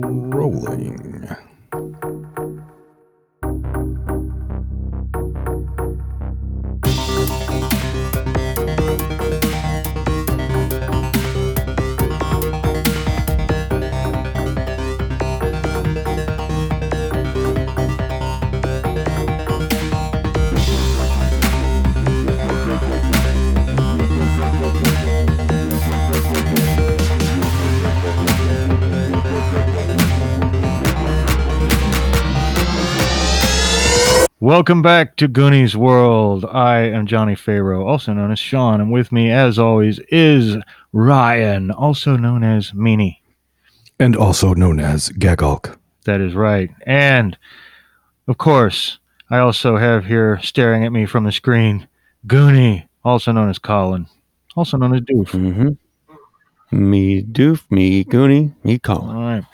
Rolling. Welcome back to Goonies World. I am Johnny Pharaoh, also known as Sean, and with me, as always, is Ryan, also known as Meanie. And also known as Gagalk. That is right. And, of course, I also have here staring at me from the screen, Goonie, also known as Colin, also known as Doof. Mm-hmm. Me doof, me goonie, me Colin. All right.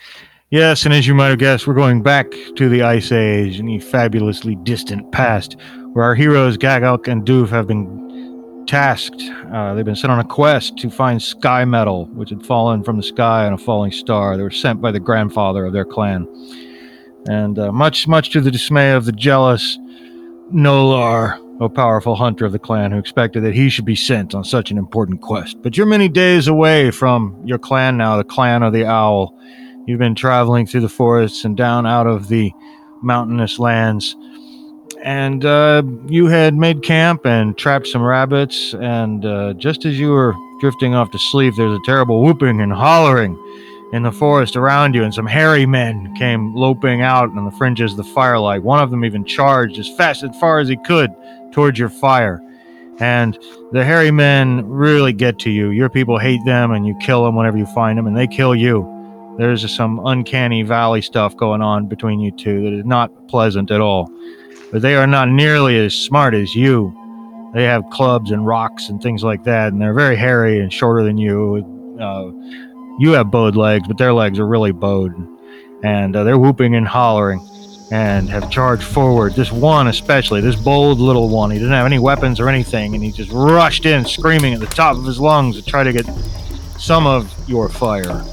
Yes, and as you might have guessed, we're going back to the Ice Age in the fabulously distant past, where our heroes Gagalk and Doof have been tasked. Uh, they've been sent on a quest to find sky metal, which had fallen from the sky on a falling star. They were sent by the grandfather of their clan, and uh, much, much to the dismay of the jealous Nolar, a powerful hunter of the clan, who expected that he should be sent on such an important quest. But you're many days away from your clan now, the clan of the Owl. You've been traveling through the forests and down out of the mountainous lands. And uh, you had made camp and trapped some rabbits. And uh, just as you were drifting off to sleep, there's a terrible whooping and hollering in the forest around you. And some hairy men came loping out on the fringes of the firelight. One of them even charged as fast as far as he could towards your fire. And the hairy men really get to you. Your people hate them, and you kill them whenever you find them, and they kill you there's some uncanny valley stuff going on between you two that is not pleasant at all. But they are not nearly as smart as you. They have clubs and rocks and things like that, and they're very hairy and shorter than you. Uh, you have bowed legs, but their legs are really bowed, and uh, they're whooping and hollering and have charged forward. This one, especially, this bold little one, he didn't have any weapons or anything, and he just rushed in, screaming at the top of his lungs to try to get some of your fire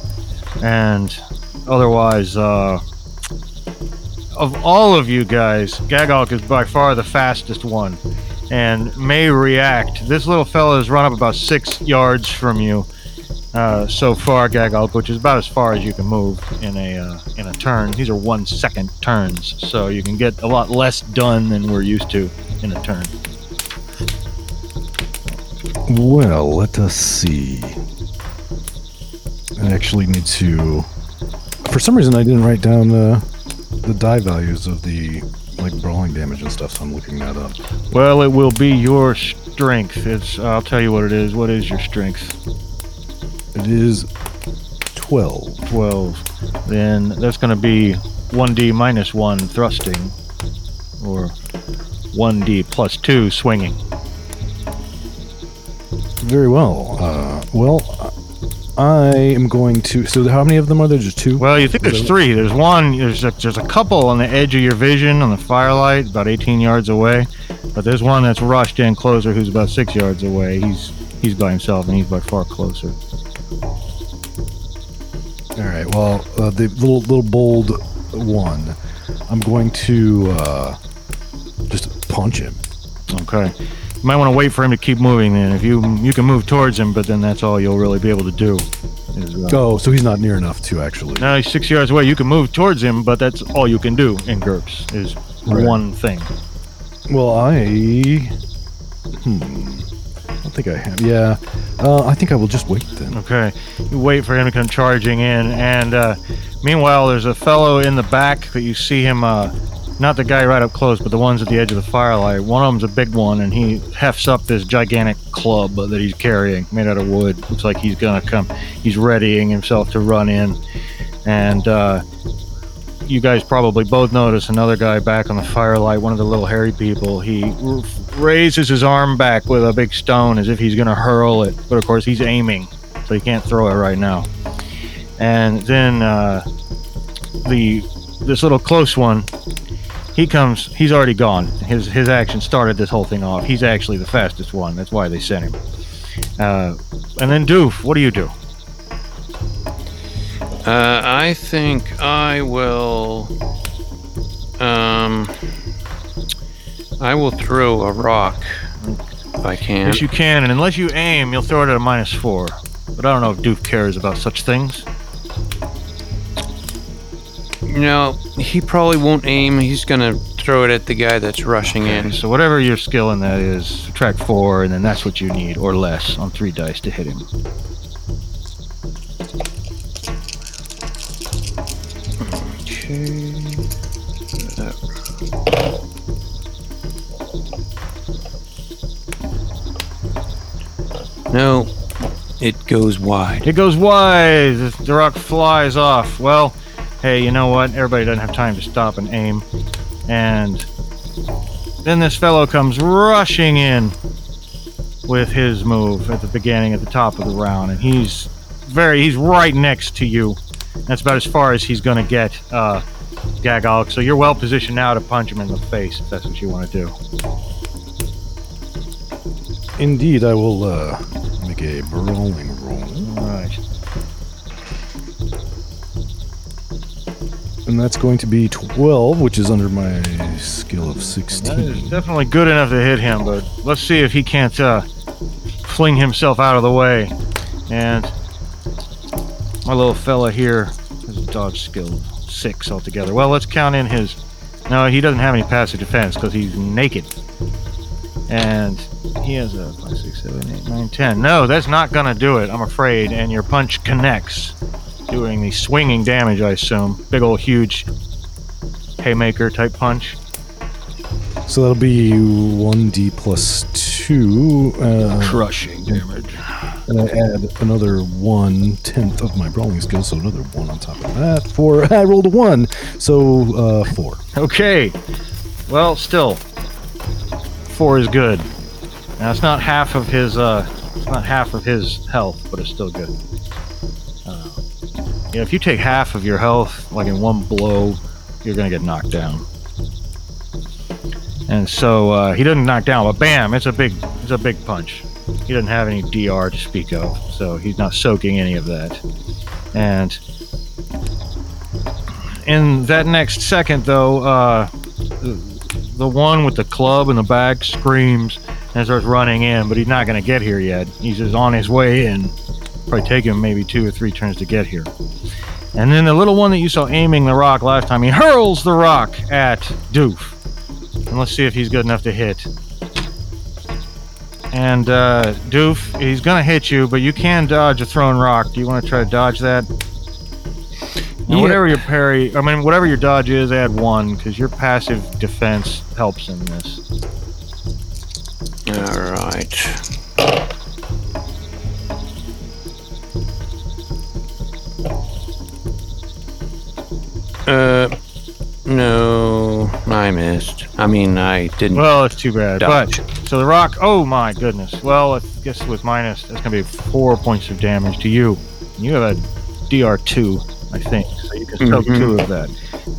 and otherwise, uh, of all of you guys, Gagalk is by far the fastest one and may react. This little fella has run up about six yards from you uh, so far, Gagalk, which is about as far as you can move in a uh, in a turn. These are one second turns, so you can get a lot less done than we're used to in a turn. Well, let us see. I actually need to. For some reason, I didn't write down the the die values of the like brawling damage and stuff. So I'm looking that up. Well, it will be your strength. It's. I'll tell you what it is. What is your strength? It is twelve. Twelve. Then that's going to be one d minus one thrusting, or one d plus two swinging. Very well. Uh, well, I am going to. So, how many of them are there? Just two? Well, you think there's three. There's one. There's a, there's a couple on the edge of your vision on the firelight, about 18 yards away. But there's one that's rushed in closer, who's about six yards away. He's he's by himself, and he's by far closer. All right. Well, uh, the little little bold one, I'm going to uh, just punch him. Okay. You might want to wait for him to keep moving. Then, if you you can move towards him, but then that's all you'll really be able to do. Is, uh, Oh, so he's not near enough to actually. now he's six yards away. You can move towards him, but that's all you can do in GURPS is Right. one thing. Well, I. Hmm. I think I have. Yeah. Uh, I think I will just wait then. Okay. You wait for him to come charging in, and uh, meanwhile, there's a fellow in the back that you see him. Uh, not the guy right up close, but the ones at the edge of the firelight. One of them's a big one, and he hefts up this gigantic club that he's carrying, made out of wood. Looks like he's gonna come. He's readying himself to run in, and uh, you guys probably both notice another guy back on the firelight. One of the little hairy people. He r- raises his arm back with a big stone as if he's gonna hurl it, but of course he's aiming, so he can't throw it right now. And then uh, the this little close one he comes he's already gone his his action started this whole thing off he's actually the fastest one that's why they sent him uh, and then doof what do you do Uh, I think I will. Um, I will throw a rock if I can. Yes, you can, and unless you aim, you'll throw it at a minus four. But I don't know if Doof cares about such things. No, he probably won't aim. He's gonna throw it at the guy that's rushing in. So whatever your skill in that is, subtract four, and then that's what you need, or less, on three dice to hit him. Okay. No, it goes wide. It goes wide. The the rock flies off. Well, hey, you know what? Everybody doesn't have time to stop and aim. And then this fellow comes rushing in with his move at the beginning, at the top of the round, and he's very, he's right next to you. That's about as far as he's going to get, uh, Gagalk. So you're well positioned now to punch him in the face if that's what you want to do. Indeed, I will uh, make a brawling roll. All right. And that's going to be 12, which is under my skill of That is 16. definitely good enough to hit him, but let's see if he can't uh, fling himself out of the way. And my little fella here has a dodge skill of six altogether. Well, let's count in his. No, he doesn't have any passive defense because he's naked. And he has a 5, 6, 7, 8, 9, 10. No, that's not going to do it, I'm afraid. And your punch connects, doing the swinging damage, I assume. Big old huge haymaker type punch. So that'll be 1d plus 2. Uh, Crushing damage. and I add another one tenth of my brawling skill, so another one on top of that. Four. I rolled a 1, so uh, 4. Okay. Well, still, four is good. Now it's not half of his. Uh, it's not half of his health, but it's still good. Uh, yeah, if you take half of your health, like in one blow, you're gonna get knocked down. And so uh, he doesn't knock down, but bam! It's a big, it's a big punch. He doesn't have any DR to speak of, so he's not soaking any of that. And in that next second, though, uh, the one with the club in the back screams and starts running in, but he's not going to get here yet. He's just on his way in. Probably take him maybe two or three turns to get here. And then the little one that you saw aiming the rock last time, he hurls the rock at Doof. And let's see if he's good enough to hit. And uh, Doof, he's going to hit you, but you can dodge a thrown rock. Do you want to try to dodge that? Yeah. whatever your parry, I mean, whatever your dodge is, add one because your passive defense helps in this. All right. I mean, I didn't. Well, it's too bad. Dodge. But so the rock. Oh my goodness. Well, I guess with minus, that's gonna be four points of damage to you. You have a DR two, I think, so you can soak Mhm. two of that.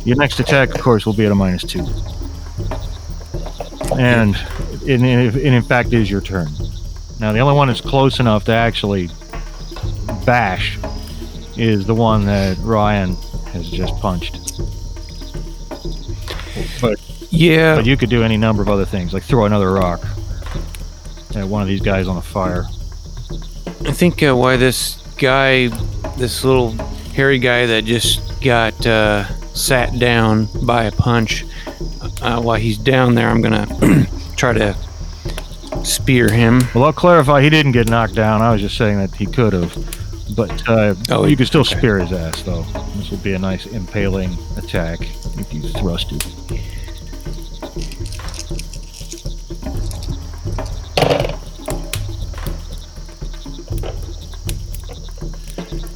Your next attack, of course, will be at a minus two. And it, it, it in fact is your turn. Now, the only one that's close enough to actually bash is the one that Ryan has just punched. Yeah, but you could do any number of other things, like throw another rock at one of these guys on the fire. I think uh, why this guy, this little hairy guy that just got uh, sat down by a punch, uh, while he's down there, I'm gonna try to spear him. Well, I'll clarify. He didn't get knocked down. I was just saying that he could have, but uh, Oh, you could still okay. spear his ass, though. This will be a nice impaling attack if you thrust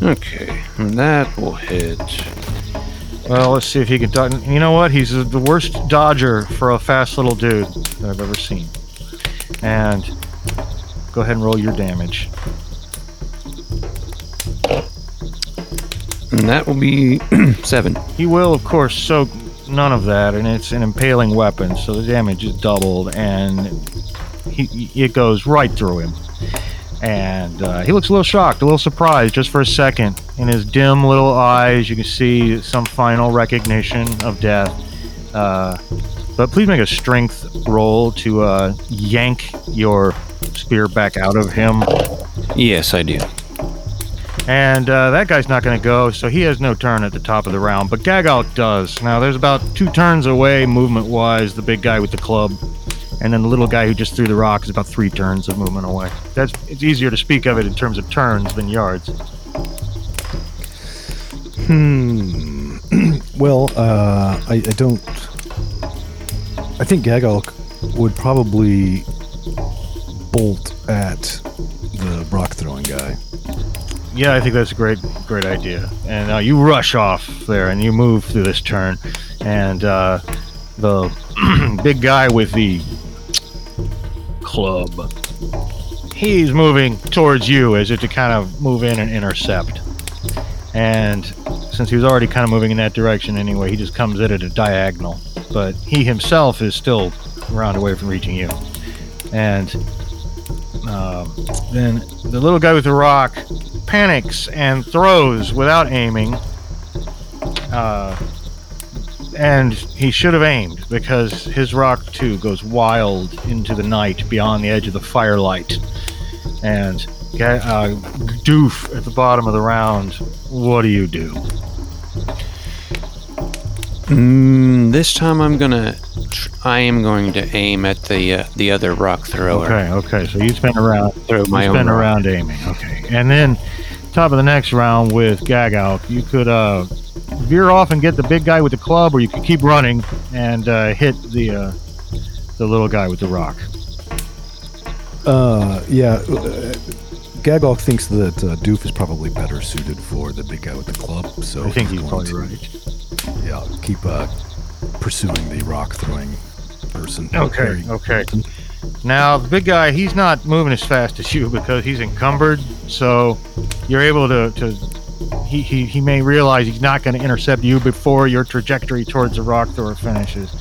Okay, and that will hit. Well, let's see if he can dodge. You know what? He's the worst dodger for a fast little dude that I've ever seen. And go ahead and roll your damage. And that will be seven. He will, of course, soak none of that, and it's an impaling weapon, so the damage is doubled, and he, it goes right through him. And uh, he looks a little shocked, a little surprised, just for a second. In his dim little eyes, you can see some final recognition of death. Uh, but please make a strength roll to uh, yank your spear back out of him. Yes, I do. And uh, that guy's not going to go, so he has no turn at the top of the round. But Gagalk does. Now, there's about two turns away, movement wise, the big guy with the club. And then the little guy who just threw the rock is about three turns of movement away. That's It's easier to speak of it in terms of turns than yards. Hmm. well, uh, I, I don't. I think Gagalk would probably bolt at the rock throwing guy. Yeah, I think that's a great, great idea. And uh, you rush off there, and you move through this turn, and uh, the big guy with the club, he's moving towards you as if to kind of move in and intercept. And since he was already kind of moving in that direction anyway, he just comes it at a diagonal. But he himself is still round away from reaching you. And um, then the little guy with the rock panics and throws without aiming. Uh, and he should have aimed because his rock too goes wild into the night beyond the edge of the firelight. And uh, Doof at the bottom of the round, what do you do? Mm, this time I'm gonna. Tr- I am going to aim at the uh, the other rock thrower. Okay, okay. So you spin around, Throw my you own spin rock. around aiming. Okay, and then top of the next round with Gagalk, you could uh, veer off and get the big guy with the club, or you could keep running and uh, hit the uh, the little guy with the rock. Uh, yeah. Uh, Gagalk thinks that uh, Doof is probably better suited for the big guy with the club, so I think he's probably to, right. Yeah, keep uh, pursuing the rock throwing person. Okay, okay. Now the big guy, he's not moving as fast as you because he's encumbered. So you're able to, to he, he, he may realize he's not going to intercept you before your trajectory towards the rock thrower finishes.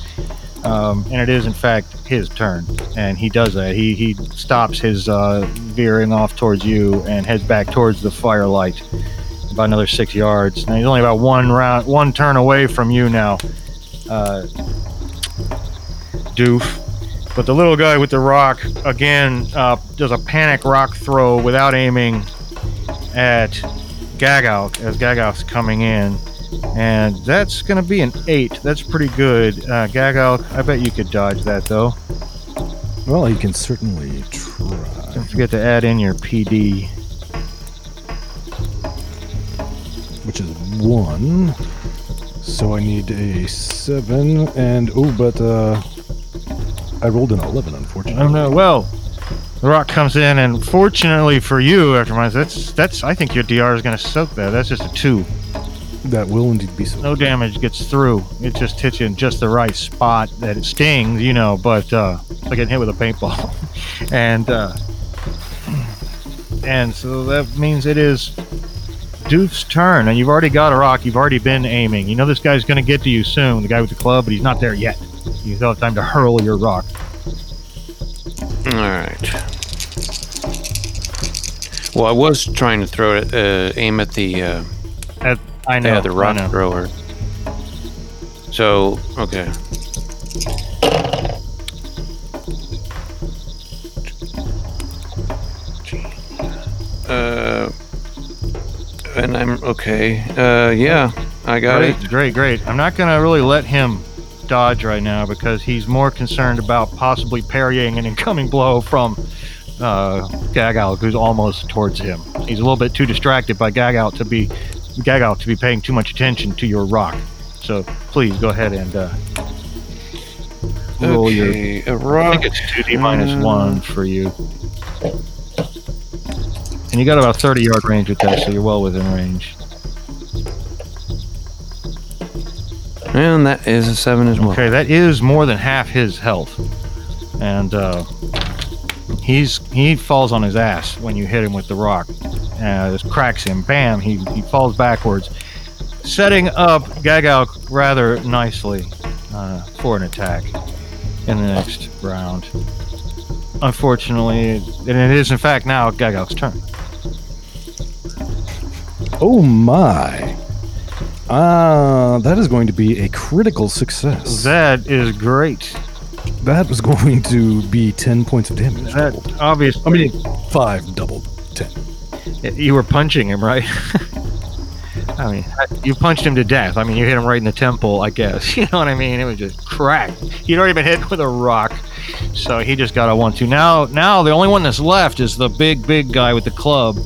Um, and it is in fact his turn, and he does that. He he stops his uh, veering off towards you and heads back towards the firelight, about another six yards. Now he's only about one round, one turn away from you now, uh, Doof. But the little guy with the rock again uh, does a panic rock throw without aiming at Gagalk as Gagalk's coming in, and that's going to be an eight. That's pretty good. Uh, Gagalk, I bet you could dodge that though. Well, he can certainly try. Don't forget to add in your PD. which is one. So I need a seven, and oh, but uh, I rolled an eleven, unfortunately. Oh no! Well, the rock comes in, and fortunately for you, after my that's that's I think your DR is going to soak that. That's just a two. That will indeed be so. no damage gets through. It just hits you in just the right spot that it stings, you know, but uh, it's like getting hit with a paintball. and uh, and so that means it is Doof's turn, and you've already got a rock. You've already been aiming. You know this guy's going to get to you soon, the guy with the club, but he's not there yet. You still have time to hurl your rock. All right. Well, I was trying to throw it, uh, aim at the uh, At, I know. yeah, the rock know. thrower. So okay. Uh, and I'm okay. Uh, yeah, I got great, it. Great, great. I'm not going to really let him dodge right now because he's more concerned about possibly parrying an incoming blow from uh, Gagalk, who's almost towards him. He's a little bit too distracted by Gagalk to be Gagalk to be paying too much attention to your rock. So please go ahead and uh, roll your. Okay, I rock. think it's two D minus Uh, one for you. And you got about 30 yard range with that, so you're well within range. And that is a seven as well. Okay, that is more than half his health, and uh, he's he falls on his ass when you hit him with the rock. Uh, this cracks him. Bam! He he falls backwards, setting up Gagalk rather nicely uh, for an attack in the next round. unfortunately, and it is in fact now Gagalk's turn. Oh my. Ah, that is going to be a critical success. That is great. That was going to be 10 points of damage. That doubled. obviously. I mean, 5 doubled. 10. You were punching him, right? I mean, you punched him to death. I mean, you hit him right in the temple, I guess. You know what I mean? It was just cracked. He'd already been hit with a rock, so he just got a one-two. Now, now the only one that's left is the big, big guy with the club,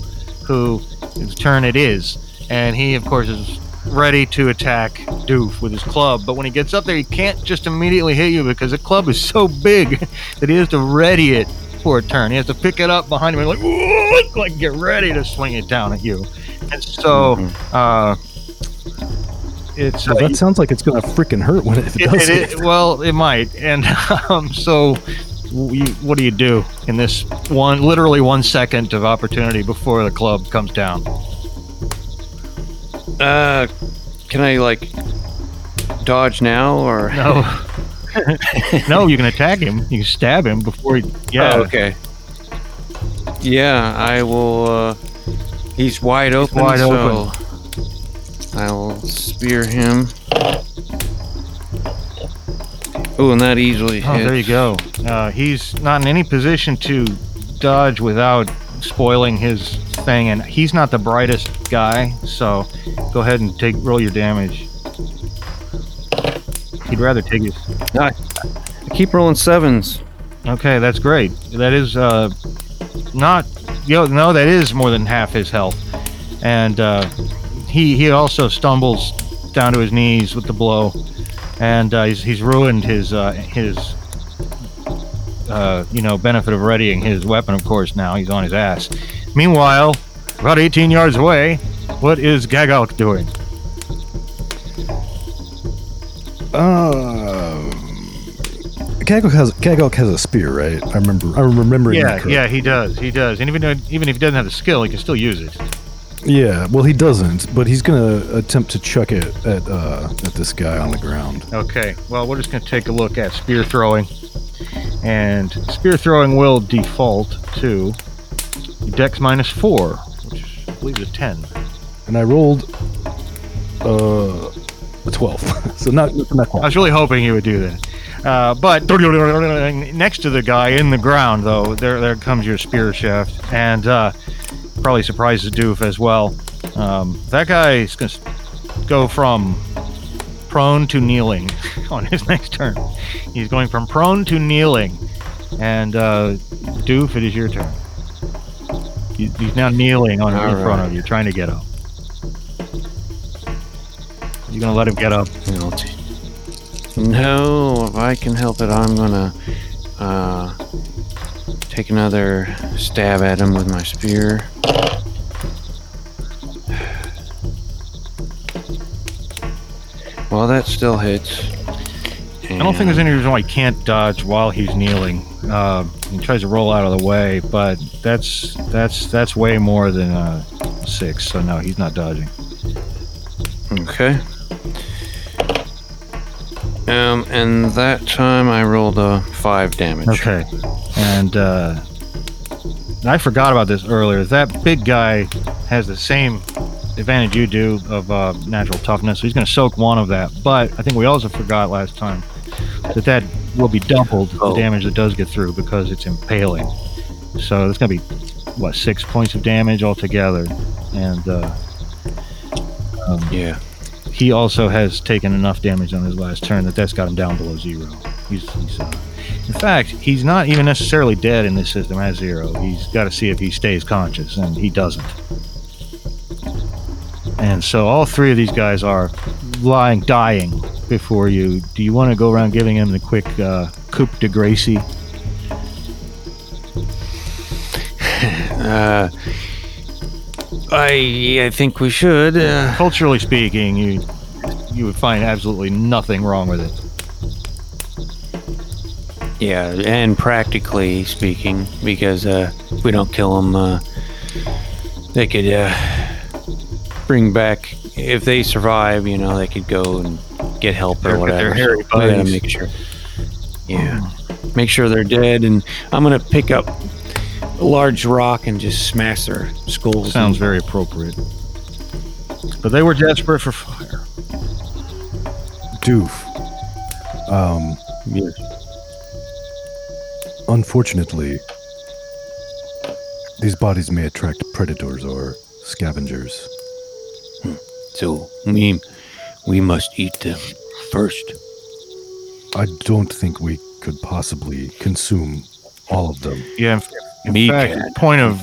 who whose turn it is, and he, of course, is ready to attack Doof with his club. But when he gets up there, he can't just immediately hit you because the club is so big that he has to ready it for a turn. He has to pick it up behind him and like, like get ready to swing it down at you. And so, uh, it's Well, uh, that sounds like it's going to freaking hurt when it, if it, it- does it- it- well, it might. And um, so, w- you, what do you do in this one, literally one second of opportunity before the club comes down? Uh, can I like dodge now or? No, no, you can attack him. You can stab him before he. Yeah, Oh, okay. Yeah, I will. Uh, he's wide open. wide so open. I will spear him. Oh, and that easily Oh, hits. there you go. Uh, he's not in any position to dodge without spoiling his thing, and he's not the brightest guy. So, go ahead and take roll your damage. He'd rather take his. I keep rolling sevens. Okay, that's great. That is uh, not. Yo, no, that is more than half his health, and uh, he he also stumbles down to his knees with the blow, and uh, he's he's ruined his uh, his uh, you know benefit of readying his weapon. Of course, now he's on his ass. Meanwhile, about 18 yards away, what is Gagalk doing? Um, Gagalk has Gagalk has a spear, right? I remember. I remember. Yeah, yeah, he does. He does. And even though, even if he doesn't have the skill, he can still use it. Yeah. Well, he doesn't, but he's gonna attempt to chuck it at uh at this guy on the ground. Okay, well, we're just going to take a look at spear throwing. And spear throwing will default to dex minus four, which I believe is a 10. And I rolled uh a twelve, so not not I was really hoping he would do that. Uh, but next to the guy in the ground, though, there there comes your spear shaft, and uh, probably surprises Doof as well. Um, that guy is going to go from prone to kneeling on his next turn. He's going from prone to kneeling, and uh, Doof, it is your turn. He- He's now kneeling on in All front of you, trying to get up. You gonna let him get up? No, if I can help it, I'm gonna uh, take another stab at him with my spear. Well, that still hits. I don't think there's any reason why he can't dodge while he's kneeling. Uh, he tries to roll out of the way, but that's that's that's way more than uh, six. So no, he's not dodging. Okay. Um, and that time I rolled a five damage. Okay, and uh, I forgot about this earlier. That big guy has the same advantage you do of uh, natural toughness, so he's going to soak one of that. But I think we also forgot last time that that will be doubled Oh. the damage that does get through because it's impaling. So it's going to be what six points of damage altogether, and uh, Yeah. he also has taken enough damage on his last turn that that's got him down below zero. He's, he's uh, in fact, he's not even necessarily dead in this system at zero. He's got to see if he stays conscious, and he doesn't. And so all three of these guys are lying, dying before you. Do you want to go around giving him the quick uh, coup de grace? Uh, I I think we should. Uh, Culturally speaking, you you would find absolutely nothing wrong with it. yeah, and practically speaking, because uh, if we don't kill them, uh, they could uh, bring back. If they survive, you know, they could go and get help or with their whatever. hairy So we gotta make sure. Yeah. make sure they're dead, and I'm gonna pick up a large rock and just smash their skulls. Sounds in. very appropriate. But they were desperate for fire. Doof. Um, Yes. unfortunately, these bodies may attract predators or scavengers. So we we must eat them first. I don't think we could possibly consume all of them. Yeah, in, in Me fact, can. point of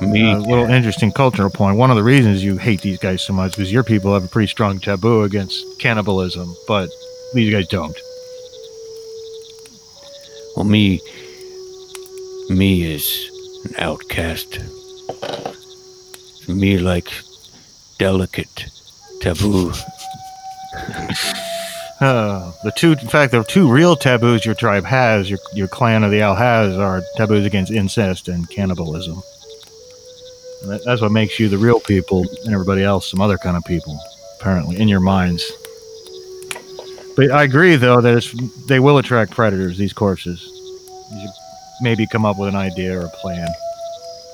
Me uh, a little interesting cultural point. One of the reasons you hate these guys so much is your people have a pretty strong taboo against cannibalism, but these guys don't. well, me me is an outcast. Me like delicate taboo. Uh, the two, in fact, the two real taboos your tribe has, your your clan of the Owl has, are taboos against incest and cannibalism. And that, that's what makes you the real people, and everybody else some other kind of people, apparently, in your minds. But I agree, though, that they will attract predators. These corpses. You should maybe come up with an idea or a plan,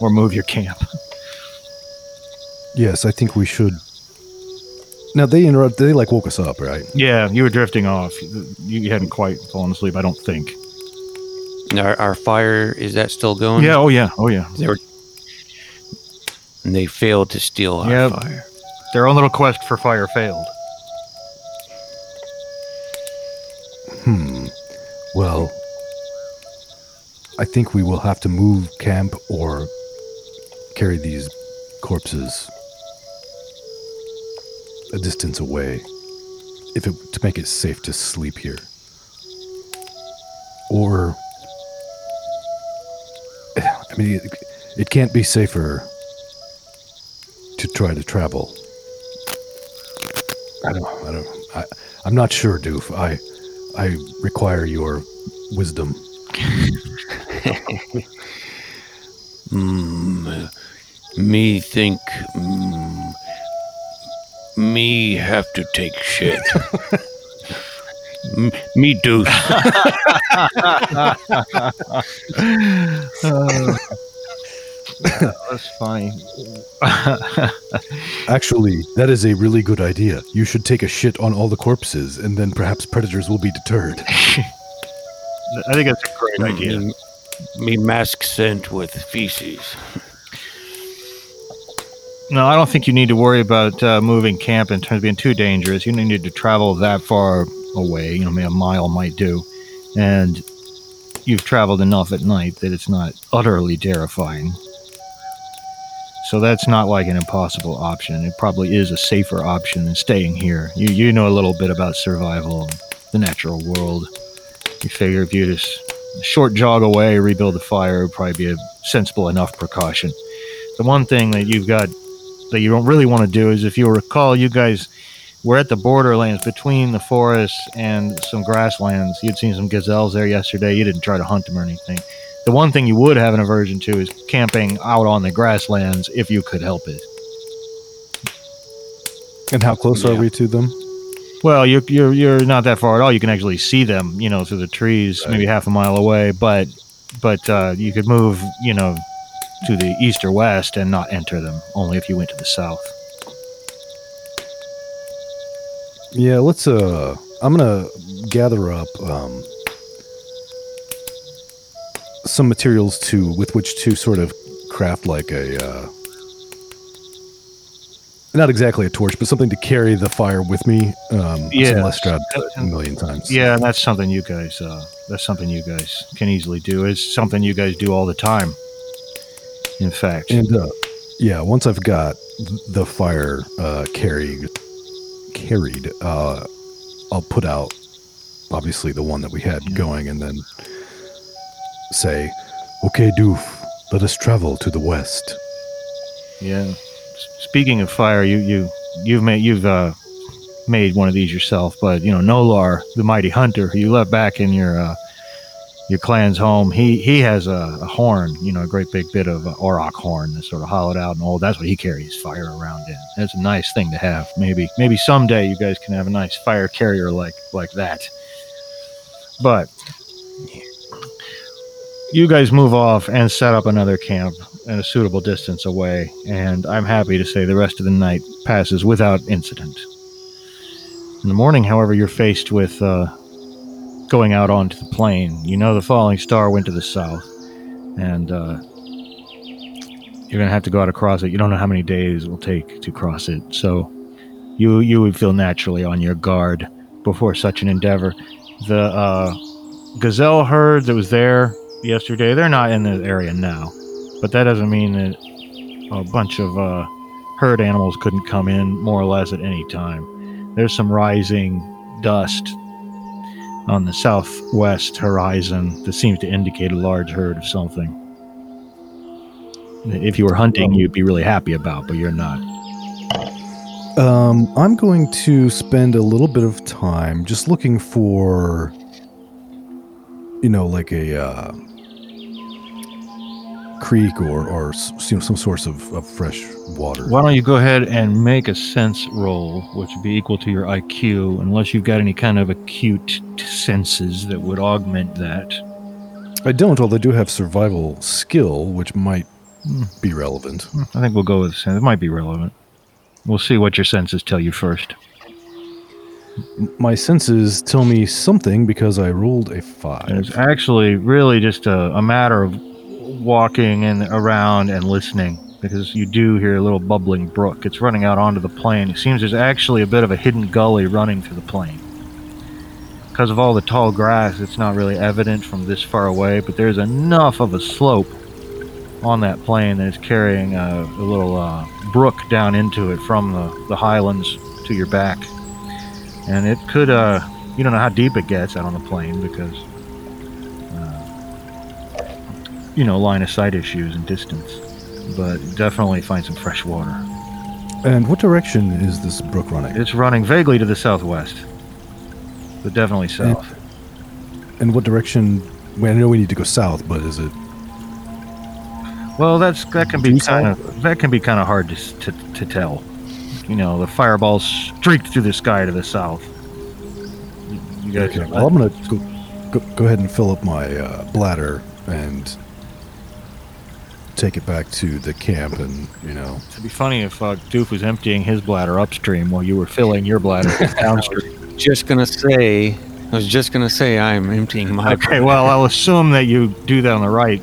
or move your camp. Yes, I think we should. Now they interrupt. They like woke us up, right? yeah, you were drifting off. You hadn't quite fallen asleep, I don't think. Our, our fire is that still going? Yeah. Oh yeah. Oh yeah. They were. And they failed to steal our Yep. fire. Their own little quest for fire failed. Hmm. Well, I think we will have to move camp or carry these corpses a distance away if it to make it safe to sleep here. Or I mean it, it can't be safer to try to travel. I don't I don't I I'm not sure, Doof. I I require your wisdom. Mm, me think. Mm, me have to take shit. M- me do. that's fine. Actually, that is a really good idea. You should take a shit on all the corpses, and then perhaps predators will be deterred. I think that's a great hmm. idea. Me, me mask scent with feces. No, I don't think you need to worry about uh, moving camp in terms of being too dangerous. You don't need to travel that far away. You know, maybe a mile might do, and you've traveled enough at night that it's not utterly terrifying. So that's not like an impossible option. It probably is a safer option than staying here. You you know a little bit about survival, and the natural world. You figure if you just short jog away, rebuild the fire, would probably be a sensible enough precaution. The one thing that you've got that you don't really want to do is if you recall, you guys were at the borderlands between the forest and some grasslands. You'd seen some gazelles there yesterday. You didn't try to hunt them or anything. The one thing you would have an aversion to is camping out on the grasslands if you could help it. And how close are we to them? Well, you're, you're you're not that far at all. You can actually see them, you know, through the trees, maybe half a mile away. But but uh, you could move, you know, to the east or west and not enter them. Only if you went to the south. Yeah, let's. Uh, I'm gonna gather up um, some materials to with which to sort of craft like a. Uh, not exactly a torch, but something to carry the fire with me. Um, yeah, Lestrade a million times. Yeah, and that's something you guys. Uh, that's something you guys can easily do. It's something you guys do all the time. In fact, And uh, yeah, once I've got the fire uh, carried, carried, uh, I'll put out obviously the one that we had Yeah. going, and then say, "Okay, Doof, let us travel to the west." yeah. Speaking of fire, you you you've made you've uh, made one of these yourself, but you know Nolar, the mighty hunter, who you left back in your uh, your clan's home, he he has a, a horn, you know, a great big bit of auroch horn that's sort of hollowed out and old. That's what he carries fire around in. That's a nice thing to have. Maybe maybe someday you guys can have a nice fire carrier like like that. But you guys move off and set up another camp at a suitable distance away, and I'm happy to say the rest of the night passes without incident. In the morning, however, you're faced with uh, going out onto the plain. You know the falling star went to the south, and uh, you're gonna have to go out across it. You don't know how many days it will take to cross it, so you you would feel naturally on your guard before such an endeavor. The uh, gazelle herd that was there yesterday, they're not in the area now, but that doesn't mean that a bunch of uh, herd animals couldn't come in more or less at any time. There's some rising dust on the southwest horizon that seems to indicate a large herd of something. If you were hunting, you'd be really happy about, but you're not. Um, I'm going to spend a little bit of time just looking for, you know, like a uh, creek or or you know, some source of, of fresh water. Why don't you go ahead and make a sense roll, which would be equal to your IQ, unless you've got any kind of acute senses that would augment that. I don't, although I do have survival skill, which might Hmm. be relevant. I think we'll go with sense. It might be relevant. We'll see what your senses tell you first. My senses tell me something because I rolled a five. And it's actually really just a, a matter of walking and around and listening because you do hear a little bubbling brook. It's running out onto the plain. It seems there's actually a bit of a hidden gully running through the plain. Because of all the tall grass, it's not really evident from this far away, but there's enough of a slope on that plain that it's carrying a, a little uh, brook down into it from the, the highlands to your back. And it could, uh, you don't know how deep it gets out on the plain because you know, line of sight issues and distance, but definitely find some fresh water. And what direction is this brook running? It's running vaguely to the southwest, but definitely south. And what direction? Well, I know we need to go south, but is it? Well, that's that can be kind of that can be kind of hard to, to to tell. You know, the fireballs streaked through the sky to the south. You, you guys, Okay. Well, I'm gonna go, go, go ahead and fill up my uh, bladder and take it back to the camp, and you know, it'd be funny if uh, Doof was emptying his bladder upstream while you were filling your bladder downstream. Just gonna say, I was just gonna say I'm emptying my. Okay, well, I'll assume that you do that on the right,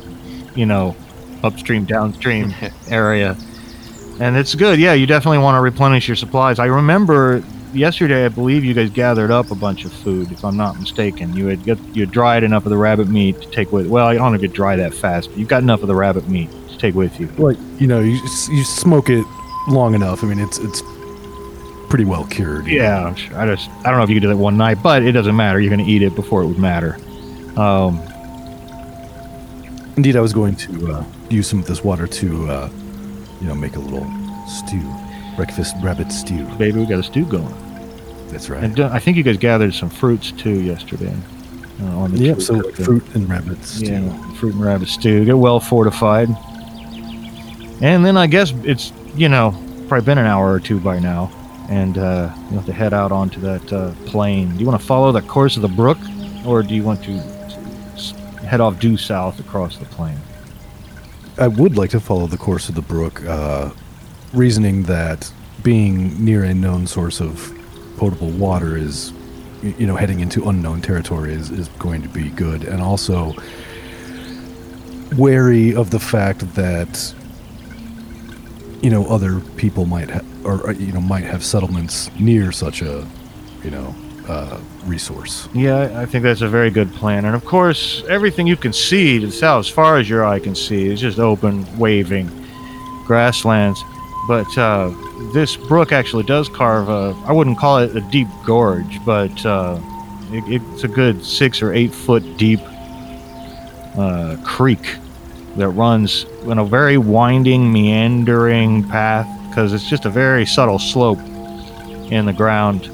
you know, upstream, downstream area. And it's good. Yeah, you definitely want to replenish your supplies. I remember yesterday, I believe you guys gathered up a bunch of food, if I'm not mistaken. You had get, you had dried enough of the rabbit meat to take with. Well, I don't have to dry that fast, but you've got enough of the rabbit meat to take with you. like you know, you you smoke it long enough. I mean, it's it's pretty well cured. you know. Yeah, I'm. I just I don't know if you could do that one night, but it doesn't matter. You're going to eat it before it would matter. Um, Indeed, I was going to uh, use some of this water to, uh, you know, make a little stew, breakfast rabbit stew. baby, we got a stew going. That's right. And uh, I think you guys gathered some fruits too yesterday. Uh, on the Yep. So fruit and rabbit stew. yeah, fruit and rabbit stew. Get well fortified. And then I guess it's you know probably been an hour or two by now, and uh, you have to head out onto that uh, plain. Do you want to follow the course of the brook, or do you want to head off due south across the plain? I would like to follow the course of the brook, uh, reasoning that being near a known source of potable water is, you know, heading into unknown territory is, is going to be good, and also wary of the fact that, you know, other people might ha- or uh, you know might have settlements near such a, you know, uh, resource. Yeah, I think that's a very good plan. And of course, everything you can see to the south, as far as your eye can see, is just open, waving grasslands. But uh, this brook actually does carve a, I wouldn't call it a deep gorge, but uh, it, it's a good six or eight foot deep uh, creek that runs in a very winding, meandering path because it's just a very subtle slope in the ground.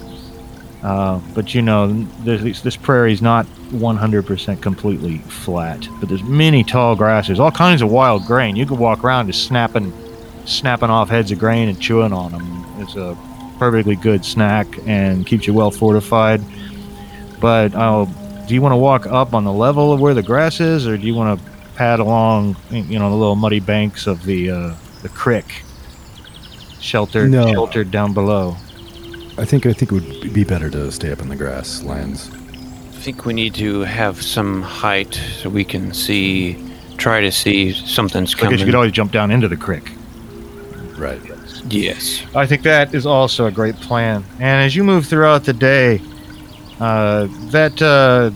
Uh, but you know, this, this prairie is not 100% completely flat. But there's many tall grasses, all kinds of wild grain. You could walk around just snapping, snapping off heads of grain and chewing on them. is a perfectly good snack and keeps you well fortified. But uh, do you want to walk up on the level of where the grass is, or do you want to pad along, you know, the little muddy banks of the uh, the creek, sheltered No. sheltered down below. I think I think it would be better to stay up in the grasslands. I think we need to have some height so we can see, try to see something's I coming. guess you could always jump down into the creek. Right. yes. I think that is also a great plan. And as you move throughout the day, uh, that uh,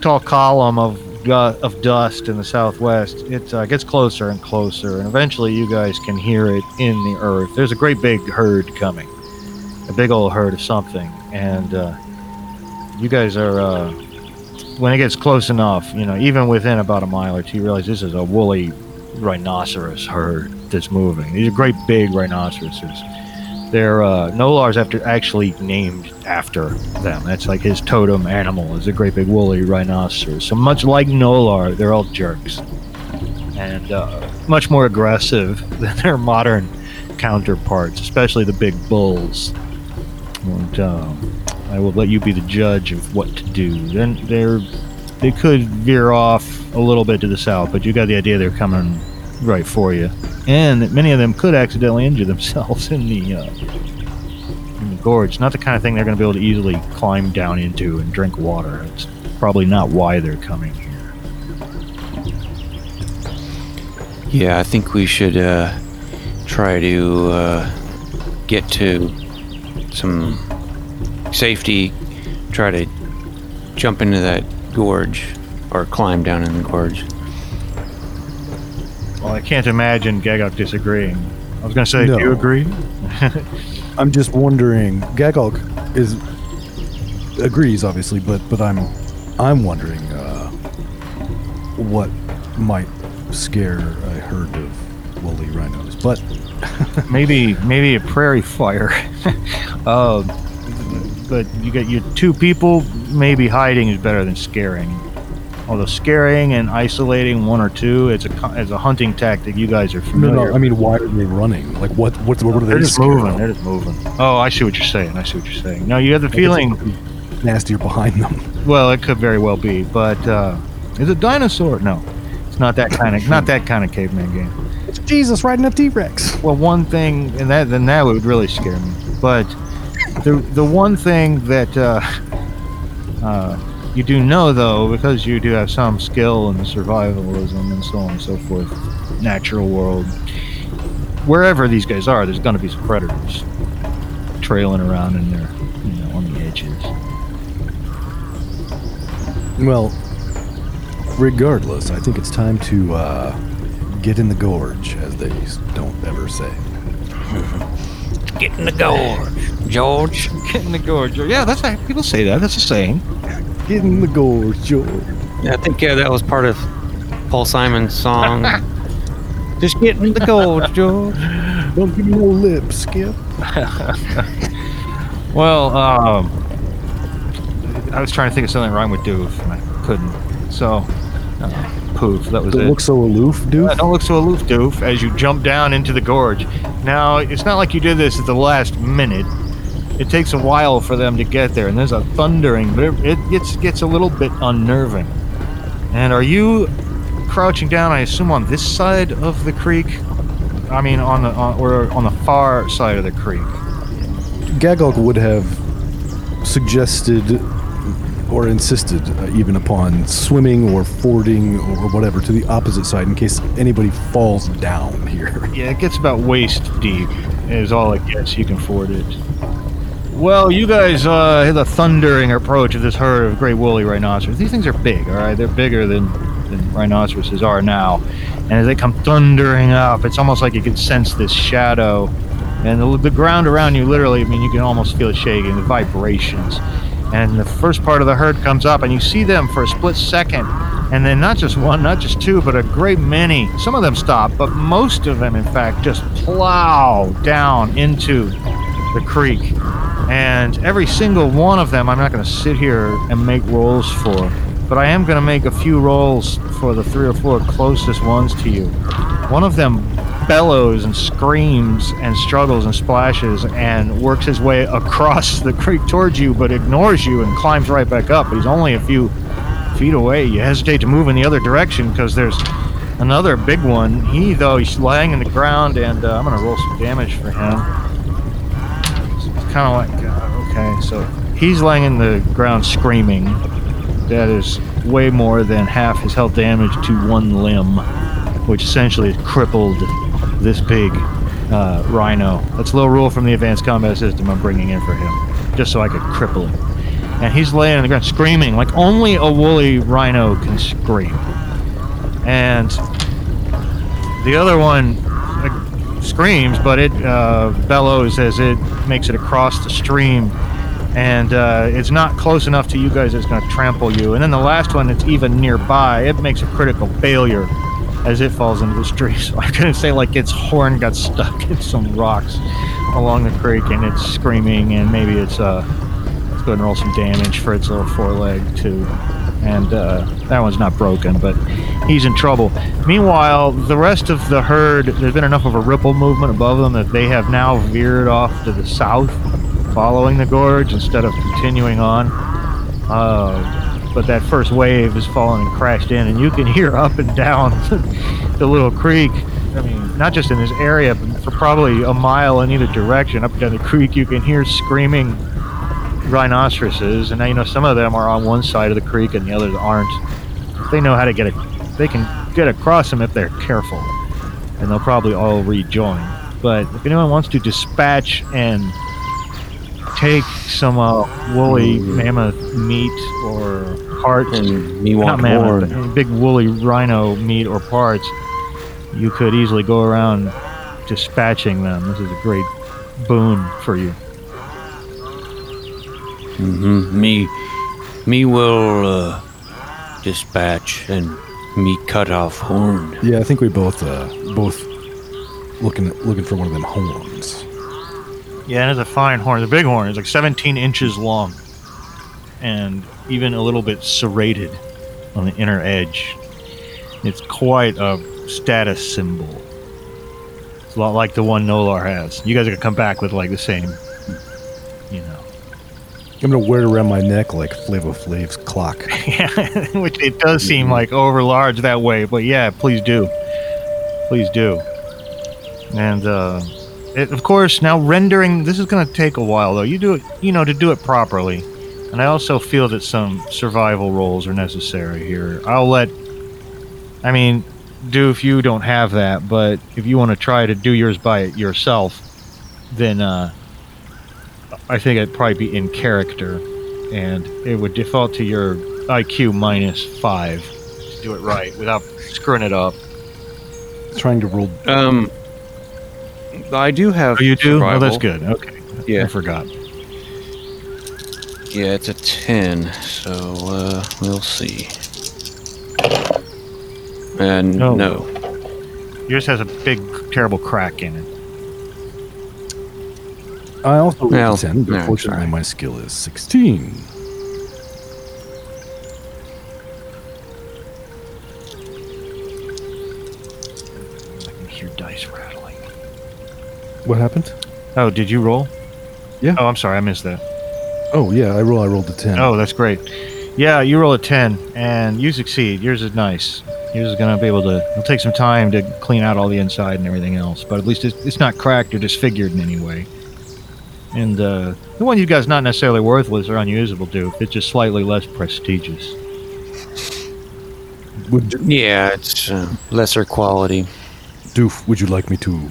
tall column of gu- of dust in the southwest it uh, gets closer and closer, and eventually you guys can hear it in the earth. There's a great big herd coming, a big old herd of something, and uh, you guys are. Uh, when it gets close enough, you know, even within about a mile or two, you realize this is a woolly rhinoceros herd that's moving. These are great big rhinoceroses. They're uh, Nolar's after actually named after them. That's like his totem animal is a great big woolly rhinoceros. So much like Nolar, they're all jerks and uh, much more aggressive than their modern counterparts, especially the big bulls. And um, I will let you be the judge of what to do. Then they're they could veer off a little bit to the south, but you got the idea they're coming right for you, and that many of them could accidentally injure themselves in the uh, in the gorge. Not the kind of thing they're going to be able to easily climb down into and drink water. It's probably not why they're coming here. Yeah, I think we should uh, try to uh, get to some safety. Try to jump into that gorge or climb down in the gorge. Well, I can't imagine Gagalk disagreeing. I was going to say, No. do you agree? I'm just wondering. Gagalk is agrees obviously, but but I'm I'm wondering uh, what might scare a herd of woolly rhinos. But maybe maybe a prairie fire. uh, but you get your two people. Maybe hiding is better than scaring. Although scaring and isolating one or two, it's a co- it's a hunting tactic. You guys are familiar. no. I mean, why are they running? Like, what what what are they they're just moving. of? They're just moving. Oh, I see what you're saying. I see what you're saying. No, you have the feeling. it's something nastier behind them. Well, it could very well be, but uh, is it dinosaur? No, it's not that kind of not that kind of caveman game. It's Jesus riding a T-Rex. Well, one thing, and that then that would really scare me. But the the one thing that uh, uh, you do know, though, because you do have some skill in survivalism and so on and so forth, natural world, wherever these guys are, there's going to be some predators trailing around in there, you know, on the edges. Well, regardless, I think it's time to uh, get in the gorge, as they don't ever say. Get in the gorge, George. Get in the gorge. Yeah, that's how people say that. That's a saying. Get in the gorge, George. Yeah, I think yeah, that was part of Paul Simon's song. Just get in the gorge, George. Don't give me no lip, Skip. Well, um, I was trying to think of something rhyme with doof, and I couldn't. So, uh, poof, that was Don't it. look so aloof, Doof. Uh, don't look so aloof, doof, as you jump down into the gorge. Now, it's not like you did this at the last minute. It takes a while for them to get there, and there's a thundering, but it, it gets gets a little bit unnerving. And are you crouching down? I assume on this side of the creek. I mean, on the on, or on the far side of the creek. Gagalk would have suggested or insisted uh, even upon swimming or fording or whatever to the opposite side in case anybody falls down here. Yeah, it gets about waist deep. Is all it gets. You can ford it. Well, you guys uh, hear the thundering approach of this herd of great woolly rhinoceros. These things are big, all right? They're bigger than, than rhinoceroses are now. And as they come thundering up, it's almost like you can sense this shadow. And the, the ground around you, literally, I mean, you can almost feel it shaking, the vibrations. And the first part of the herd comes up, and you see them for a split second. And then not just one, not just two, but a great many. Some of them stop, but most of them, in fact, just plow down into the creek. And every single one of them, I'm not going to sit here and make rolls for, but I am going to make a few rolls for the three or four closest ones to you. One of them bellows and screams and struggles and splashes and works his way across the creek towards you, but ignores you and climbs right back up. He's only a few feet away. You hesitate to move in the other direction because there's another big one. He though he's lying in the ground, and uh, I'm gonna roll some damage for him. Kind of like uh, okay, so he's laying in the ground screaming. That is way more than half his health damage to one limb, which essentially crippled this big uh, rhino. That's a little rule from the advanced combat system I'm bringing in for him, just so I could cripple him. And he's laying on the ground screaming like only a woolly rhino can scream. And the other one screams, but it uh, bellows as it makes it across the stream. And uh, it's not close enough to you guys, it's going to trample you. And then the last one, it's even nearby. It makes a critical failure as it falls into the stream. So I'm going to say, like, its horn got stuck in some rocks along the creek and it's screaming, and maybe it's, uh, let's go and roll some damage for its little foreleg, too. And uh, that one's not broken, but he's in trouble. Meanwhile, the rest of the herd, there's been enough of a ripple movement above them that they have now veered off to the south, following the gorge instead of continuing on. Uh, but that first wave has fallen and crashed in, and you can hear up and down the little creek. I mean, not just in this area, but for probably a mile in either direction, up and down the creek, you can hear screaming rhinoceroses, and now you know some of them are on one side of the creek and the others aren't. They know how to get it. They can get across them if they're careful, and they'll probably all rejoin. But if anyone wants to dispatch and take some uh, woolly mammoth meat or parts, And me not mammoth, big woolly rhino meat or parts, you could easily go around dispatching them. This is a great boon for you. Hmm Me, me will uh, dispatch and me cut off horn. Yeah, I think we both uh both looking looking for one of them horns. Yeah, it is a fine horn. The big horn is like 17 inches long and even a little bit serrated on the inner edge. It's quite a status symbol. It's a lot like the one Nolar has. You guys are going to come back with like the same, you know. I'm gonna wear it around my neck like Flavor Flav's clock. Yeah, which it does seem like over large that way, but yeah, please do. Please do. And uh it, of course, now rendering this is to take a while though. You do it, you know, to do it properly. And I also feel that some survival rolls are necessary here. I'll let I mean, do if you don't have that, but if you want to try to do yours by it yourself, then uh I think it'd probably be in character and it would default to your IQ minus five to do it right without screwing it up. Trying to roll. Um, I do have. Oh, you do? Oh, that's good. Okay. Yeah, I forgot. yeah, it's a ten. So uh, we'll see. And No. no. Yours has a big, terrible crack in it. I also rolled Well, a ten, but no, fortunately sorry. my skill is sixteen. I can hear dice rattling. What happened? Oh, did you roll? Yeah. Oh, I'm sorry, I missed that. Oh yeah, I roll. I rolled a ten. Oh, that's great. Yeah, you roll a 10 and you succeed. Yours is nice. Yours is going to be able to, it'll take some time to clean out all the inside and everything else, but at least it's, it's not cracked or disfigured in any way. And uh, the one you got is not necessarily worthless or unusable, Duke. It's just slightly less prestigious. Would you, Yeah, it's uh, lesser quality. Doof, would you like me to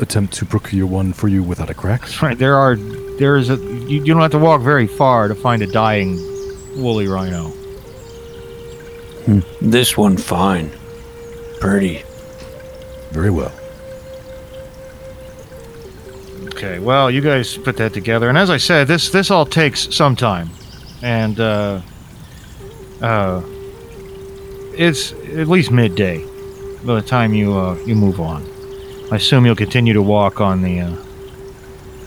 attempt to procure one for you without a crack? That's right. There are, there's a, you, you don't have to walk very far to find a dying woolly rhino. This one fine. Pretty. Very well. Okay, well, you guys put that together, and as I said, this this all takes some time, and uh, uh, it's at least midday by the time you uh, you move on. I assume you'll continue to walk on the uh,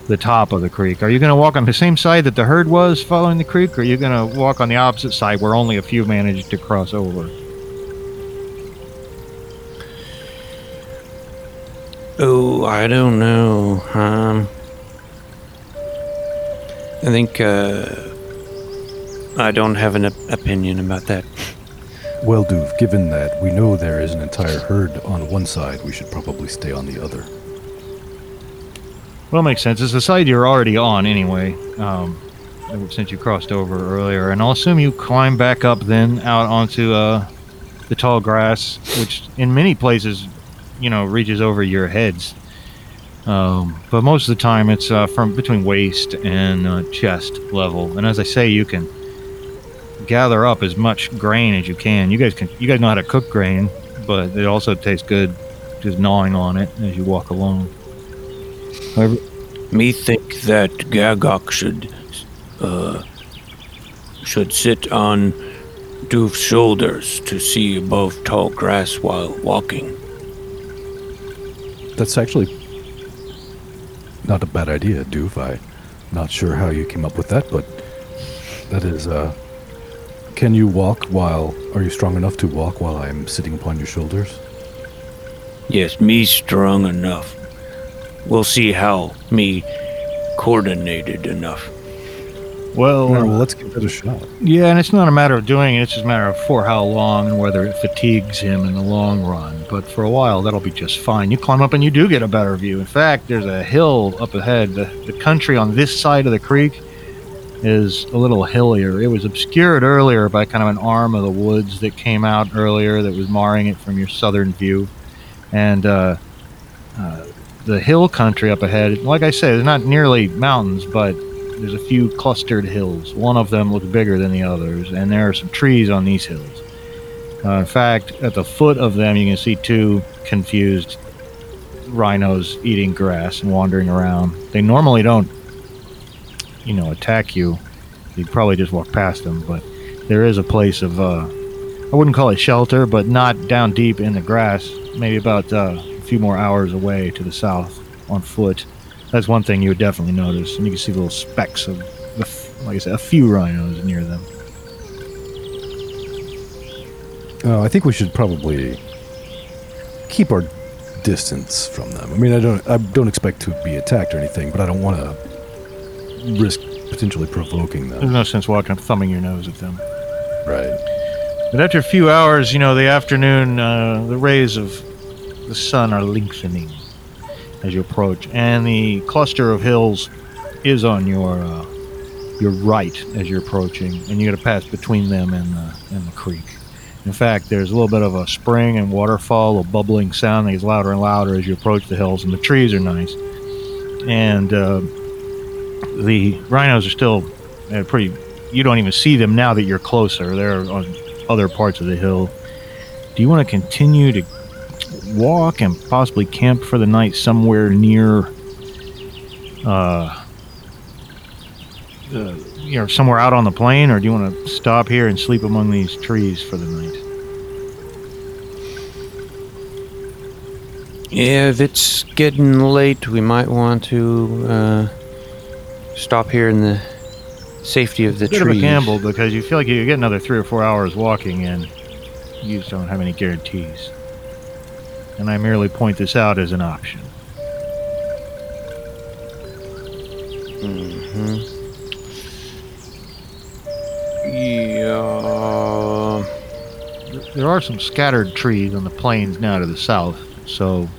the top of the creek. Are you going to walk on the same side that the herd was following the creek, or are you going to walk on the opposite side where only a few managed to cross over? Oh, I don't know. Um, I think uh, I don't have an op- opinion about that. Well, Duve, given that we know there is an entire herd on one side, we should probably stay on the other. Well, makes sense. It's the side you're already on anyway, um, since you crossed over earlier. And I'll assume you climb back up then out onto uh, the tall grass, which in many places, you know, reaches over your heads. Um, but most of the time, it's uh, from between waist and uh, chest level. And as I say, you can gather up as much grain as you can. You guys can, you guys know how to cook grain, but it also tastes good just gnawing on it as you walk along. However, Me think that Gagalk should uh, should sit on Doof's shoulders to see above tall grass while walking. That's actually not a bad idea, Duve. Not sure how you came up with that, but that is, uh. Can you walk while. Are you strong enough to walk while I'm sitting upon your shoulders? Yes, me strong enough. We'll see how me coordinated enough. Well, well, let's give it a shot. Yeah, and it's not a matter of doing it, it's just a matter of for how long and whether it fatigues him in the long run. But for a while, that'll be just fine. You climb up and you do get a better view. In fact, there's a hill up ahead. The, the country on this side of the creek is a little hillier. It was obscured earlier by kind of an arm of the woods that came out earlier that was marring it from your southern view. And uh, uh, the hill country up ahead, like I said, there's not nearly mountains, but there's a few clustered hills. One of them looks bigger than the others, and there are some trees on these hills. Uh, in fact, at the foot of them, you can see two confused rhinos eating grass and wandering around. They normally don't, you know, attack you. You probably just walk past them, but there is a place of, uh, I wouldn't call it shelter, but not down deep in the grass, maybe about uh, a few more hours away to the south on foot. That's one thing you would definitely notice, and you can see little specks of, the f- like I said, a few rhinos near them. Uh, I think we should probably keep our distance from them. I mean, I don't, I don't expect to be attacked or anything, but I don't want to risk potentially provoking them. There's no sense walking up thumbing your nose at them. Right. But after a few hours, you know, the afternoon, uh, the rays of the sun are lengthening as you approach, and the cluster of hills is on your uh, your right as you're approaching, and you got to pass between them and the and the creek. In fact, there's a little bit of a spring and waterfall, a bubbling sound that gets louder and louder as you approach the hills, and the trees are nice. And uh, the rhinos are still uh, pretty. You don't even see them now that you're closer. They're on other parts of the hill. Do you want to continue to walk and possibly camp for the night somewhere near, uh, uh, you know, somewhere out on the plain, or do you want to stop here and sleep among these trees for the night? Yeah, if it's getting late, we might want to uh, stop here in the safety of the Bit trees. of a gamble because you feel like you get another three or four hours walking, and you just don't have any guarantees. And I merely point this out as an option. hmm Yeah. There are some scattered trees on the plains now to the south, so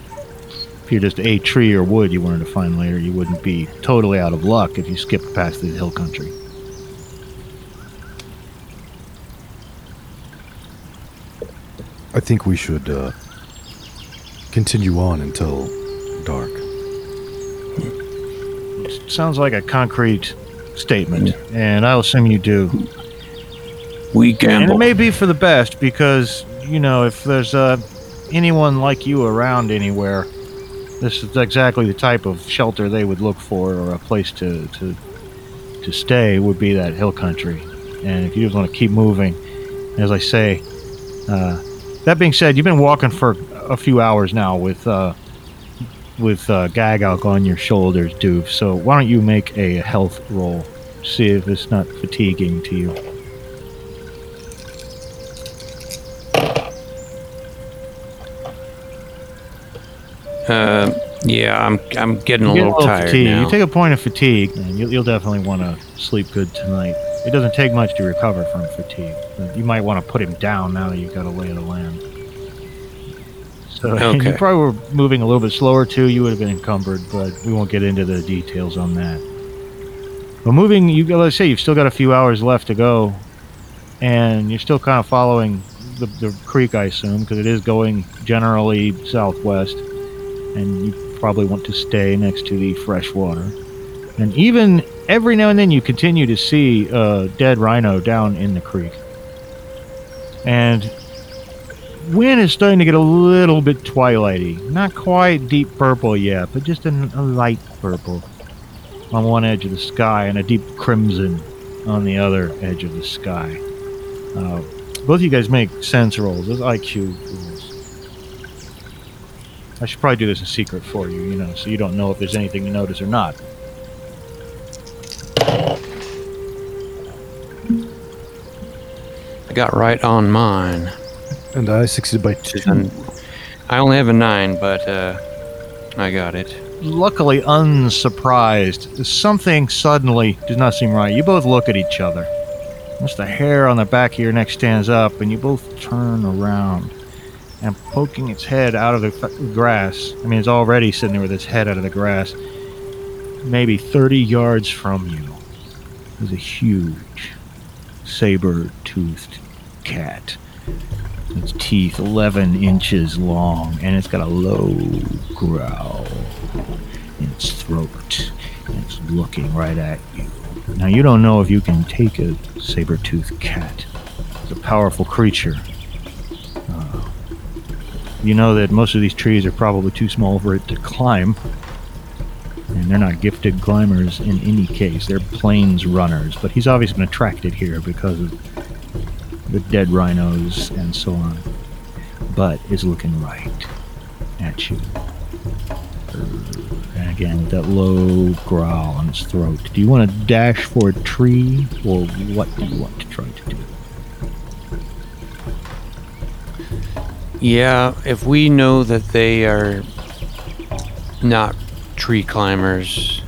if you're just a tree or wood you wanted to find later, you wouldn't be totally out of luck if you skipped past the hill country. I think we should uh, continue on until dark. Sounds like a concrete statement, and I'll assume you do. We gamble. And it may be for the best because, you know, if there's uh, anyone like you around anywhere, this is exactly the type of shelter they would look for or a place to, to, to stay would be that hill country. And if you just want to keep moving, as I say, uh, that being said, you've been walking for a few hours now with uh, with uh, Gagalk on your shoulders, Doof. So why don't you make a health roll? See if it's not fatiguing to you. Uh, yeah, I'm I'm getting a You get little tired fatigue. now. You take a point of fatigue, and you'll, you'll definitely want to sleep good tonight. it doesn't take much to recover from fatigue. You might want to put him down now that you've got a lay of the land. So and you probably were moving a little bit slower too. You would have been encumbered, but we won't get into the details on that. But moving, you let's say you've still got a few hours left to go, and you're still kind of following the, the creek, I assume, because it is going generally southwest, and you probably want to stay next to the fresh water. And even every now and then, you continue to see a dead rhino down in the creek. And wind is starting to get a little bit twilighty. Not quite deep purple yet, but just a, a light purple on one edge of the sky and a deep crimson on the other edge of the sky. Uh, both of you guys make sense rolls. Those IQ rolls. I should probably do this in secret for you, you know, so you don't know if there's anything to notice or not. I got right on mine. And I succeeded by two. And I only have a nine, but uh, I got it. Luckily, unsurprised, something suddenly does not seem right. You both look at each other. Just the hair on the back of your neck stands up, and you both turn around. And poking its head out of the f- grass, I mean, it's already sitting there with its head out of the grass, maybe 30 yards from you, is a huge, saber toothed cat. Its teeth 11 inches long, and it's got a low growl in its throat. And it's looking right at you. Now, you don't know if you can take a saber toothed cat. It's a powerful creature. Uh, you know that most of these trees are probably too small for it to climb. And they're not gifted climbers in any case. They're plains runners. But he's obviously been attracted here because of the dead rhinos and so on. But is looking right at you. And again, with that low growl on its throat. Do you want to dash for a tree, or what do you want to try to do? Yeah, if we know that they are not tree climbers,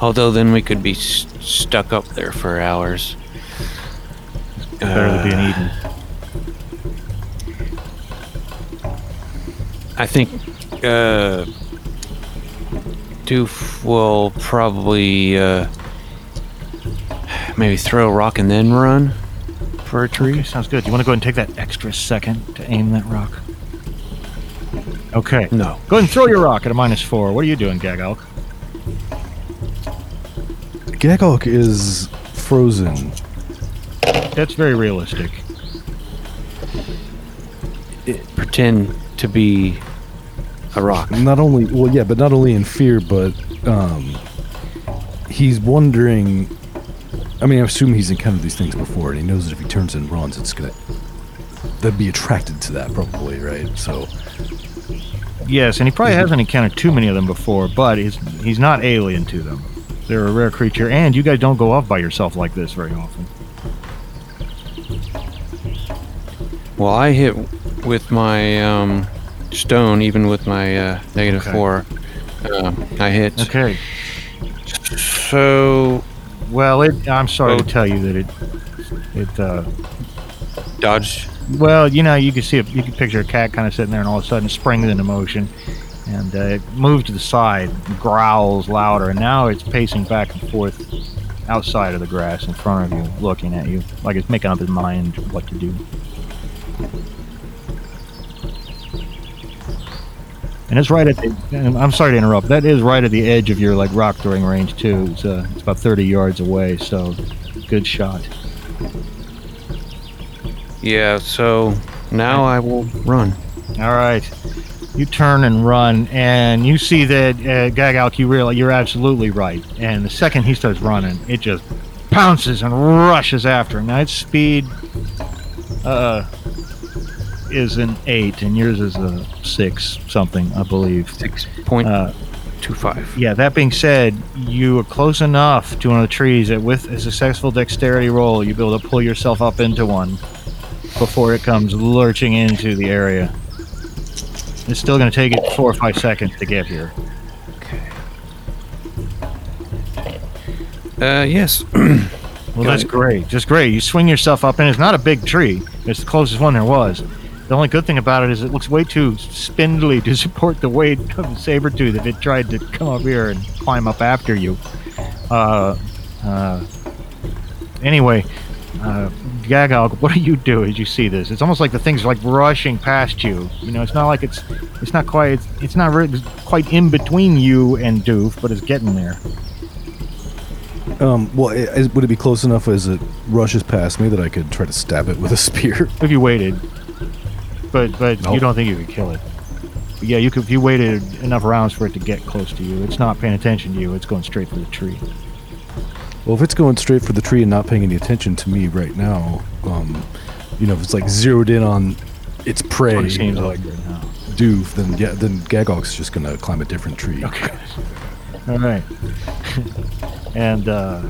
although then we could be s- stuck up there for hours. Better than being Uh, eaten. I think uh, Doof will probably uh, maybe throw a rock and then run for a tree. Okay, sounds good. You want to go ahead and take that extra second to aim that rock? Okay. No. Go ahead and throw your rock at a minus four. What are you doing, Gagalk? Gagok is frozen. That's very realistic. Pretend to be a rock. Not only, well, yeah, but not only in fear, but um, he's wondering. I mean, I assume he's encountered these things before, and he knows that if he turns and runs, it's gonna. They'd be attracted to that, probably, right? So, Yes, and he probably hasn't encountered too many of them before, but he's he's not alien to them. They're a rare creature, and you guys don't go off by yourself like this very often. Well, I hit with my um, stone, even with my uh, negative Okay. four. Uh, I hit. Okay. So Well, it, I'm sorry Oh. to tell you that it it uh, dodge. Well, you know, you can see a, you can picture a cat kind of sitting there, and all of a sudden springs into motion, and uh, it moves to the side, growls louder, and now it's pacing back and forth outside of the grass in front of you, looking at you, like it's making up its mind what to do. And it's right at the. I'm sorry to interrupt. That is right at the edge of your like rock throwing range too. It's uh, it's about 30 yards away, so good shot. Yeah. So now I will run. All right. You turn and run, and you see that uh, Gagalk, you realize you're absolutely right. And the second he starts running, it just pounces and rushes after him. Now its speed uh, is an eight, and yours is a six something, I believe. Six point Uh, two five. yeah, that being said, you are close enough to one of the trees that with a successful dexterity roll, you'll be able to pull yourself up into one before it comes lurching into the area. It's still going to take it four or five seconds to get here. Uh, yes. Well, Got that's it. great. Just great. You swing yourself up, and it's not a big tree. It's the closest one there was. The only good thing about it is it looks way too spindly to support the weight of the saber tooth if it tried to come up here and climb up after you. Uh, uh, anyway, uh, Gagalk, what do you do as you see this? It's almost like the thing's like rushing past you. You know, it's not like it's it's not quite it's, it's not really quite in between you and Doof, but it's getting there. Um, well, would it be close enough as it rushes past me that I could try to stab it with a spear? if you waited. But but you don't think you could kill it. But yeah, you could if you waited enough rounds for it to get close to you. It's not paying attention to you. It's going straight for the tree. Well, if it's going straight for the tree and not paying any attention to me right now, um, you know, if it's like zeroed in on its prey, it seems like right. Doof, then yeah, then Gagalk's just gonna climb a different tree. Okay. All right. and uh,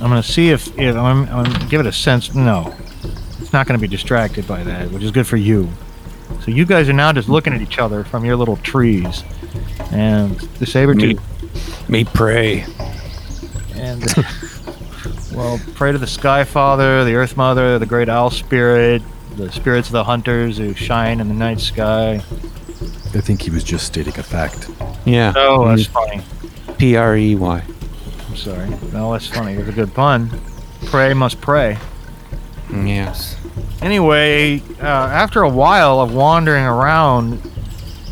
I'm gonna see if, if I'm, I'm gonna give it a sense. No, it's not gonna be distracted by that, which is good for you. So you guys are now just looking at each other from your little trees, and the saber Me, tooth me pray. And well, pray to the Sky Father, the Earth Mother, the Great Owl Spirit, the spirits of the hunters who shine in the night sky. I think he was just stating a fact. Yeah. Oh, that's mm-hmm. funny. P R E Y. I'm sorry. No, that's funny. It's a good pun. Pray must pray. Yes. Anyway, uh, after a while of wandering around,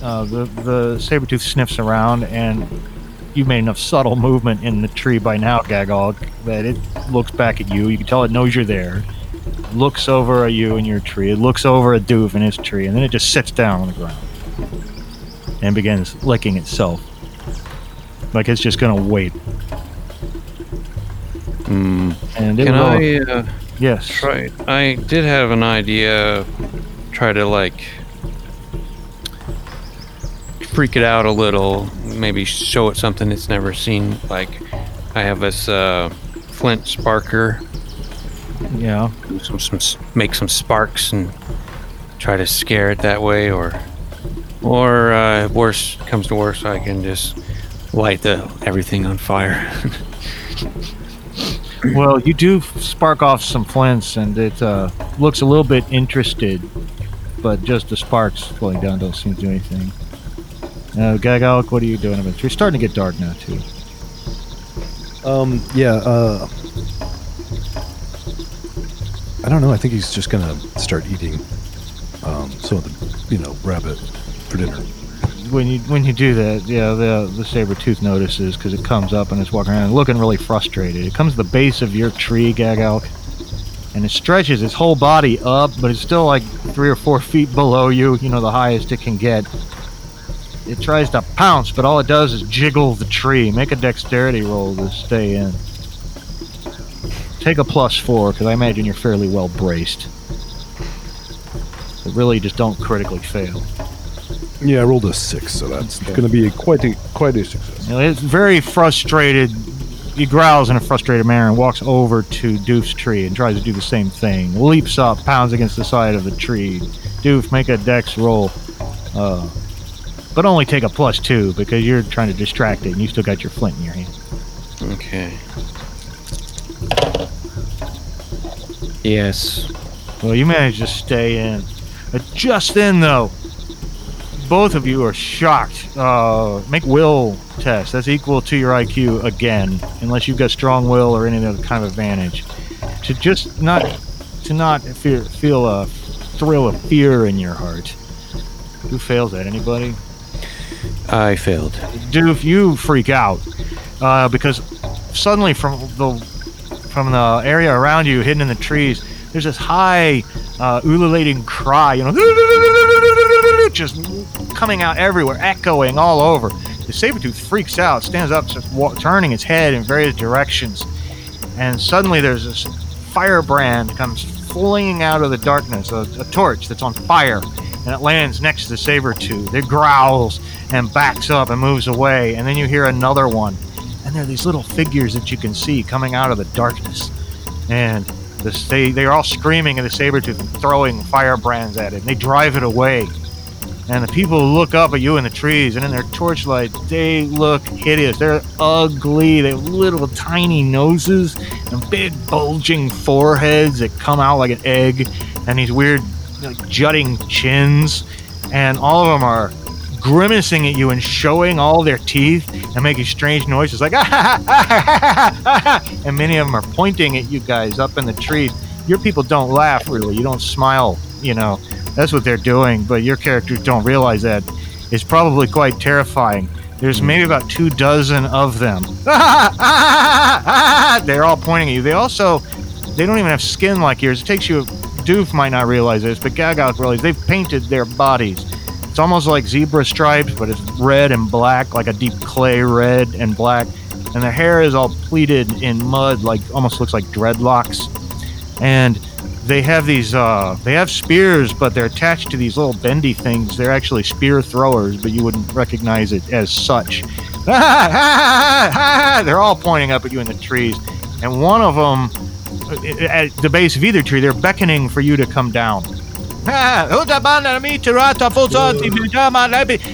uh, the the saber tooth sniffs around, and you've made enough subtle movement in the tree by now, Gagalk, that it looks back at you. You can tell it knows you're there. It Looks over at you in your tree. It looks over at Doof in his tree, and then it just sits down on the ground and begins licking itself, like it's just gonna wait. Mm. And it Can will, I uh, yes, try? I did have an idea. Try to like freak it out a little. Maybe show it something it's never seen. Like I have this uh, flint sparker. yeah. Some, some make some sparks and try to scare it that way, or or uh, worse comes to worse, I can just light the everything on fire. Well, you do spark off some flints, and it uh, looks a little bit interested, but just the sparks flowing down don't seem to do anything. Uh, Gagalk, what are you doing? It's starting to get dark now, too. Um, yeah, uh, I don't know. I think he's just gonna start eating, um, some of the, you know, rabbit for dinner. When you when you do that, yeah, the the saber tooth notices because it comes up and it's walking around, looking really frustrated. It comes to the base of your tree, Gagalk, and it stretches its whole body up, but it's still like three or four feet below you. You know, the highest it can get. It tries to pounce, but all it does is jiggle the tree. Make a dexterity roll to stay in. Take a plus four, because I imagine you're fairly well braced. But really, just don't critically fail. Yeah, I rolled a six, so that's Okay. gonna be a quite a quite a success. You know, it's very frustrated. He growls in a frustrated manner and walks over to Doof's tree and tries to do the same thing. Leaps up, pounds against the side of the tree. Doof, make a dex roll. Uh, but only take a plus two because you're trying to distract it and you still got your flint in your hand. okay. Yes. Well, you managed to stay in. Uh, just then, though, both of you are shocked. Uh, make will test. That's equal to your IQ again, unless you've got strong will or any other kind of advantage. To just not to not fear, feel a thrill of fear in your heart. Who fails that? Anybody? I failed. Doof, you freak out uh, because suddenly from the from the area around you, hidden in the trees, there's this high, uh, ululating cry, you know, just coming out everywhere, echoing all over. The saber-tooth freaks out, stands up, wa- turning its head in various directions, and suddenly there's this firebrand comes flinging out of the darkness, a, a torch that's on fire, and it lands next to the saber-tooth. It growls and backs up and moves away, and then you hear another one. And there are these little figures that you can see coming out of the darkness. And this, they, they're all screaming at the saber tooth and throwing firebrands at it. And they drive it away. And the people look up at you in the trees, and in their torchlight, they look hideous. They're ugly. They have little tiny noses and big bulging foreheads that come out like an egg, and these weird like, jutting chins. And all of them are grimacing at you and showing all their teeth and making strange noises like and many of them are pointing at you guys up in the trees your people don't laugh really you don't smile you know that's what they're doing but your characters don't realize that. It's probably quite terrifying. There's hmm. maybe about two dozen of them. They're all pointing at you. They also they don't even have skin like yours. It takes you doof might not realize this but Gagalk realizes they've painted their bodies. It's almost like zebra stripes, but it's red and black, like a deep clay red and black. And the hair is all pleated in mud, like almost looks like dreadlocks. And they have these, uh, they have spears, but they're attached to these little bendy things. They're actually spear throwers, but you wouldn't recognize it as such. they're all pointing up at you in the trees. And one of them, at the base of either tree, they're beckoning for you to come down.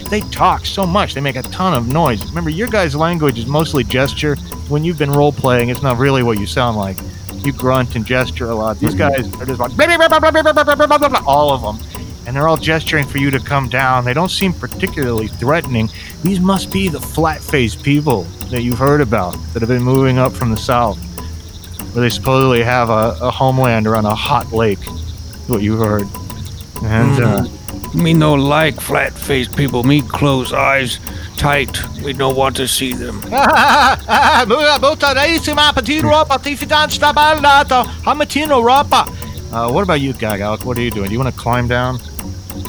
They talk so much. They make a ton of noise. Remember, your guys' language is mostly gesture. When you've been role playing, it's not really what you sound like. You grunt and gesture a lot. These guys are just like all of them, and they're all gesturing for you to come down. They don't seem particularly threatening. These must be the flat-faced people that you've heard about that have been moving up from the south, where they supposedly have a, a homeland around a hot lake. What you heard. And uh, Me no like flat faced people. Me close eyes tight. We don't want to see them. uh, what about you, Gagalk? What are you doing? Do you want to climb down?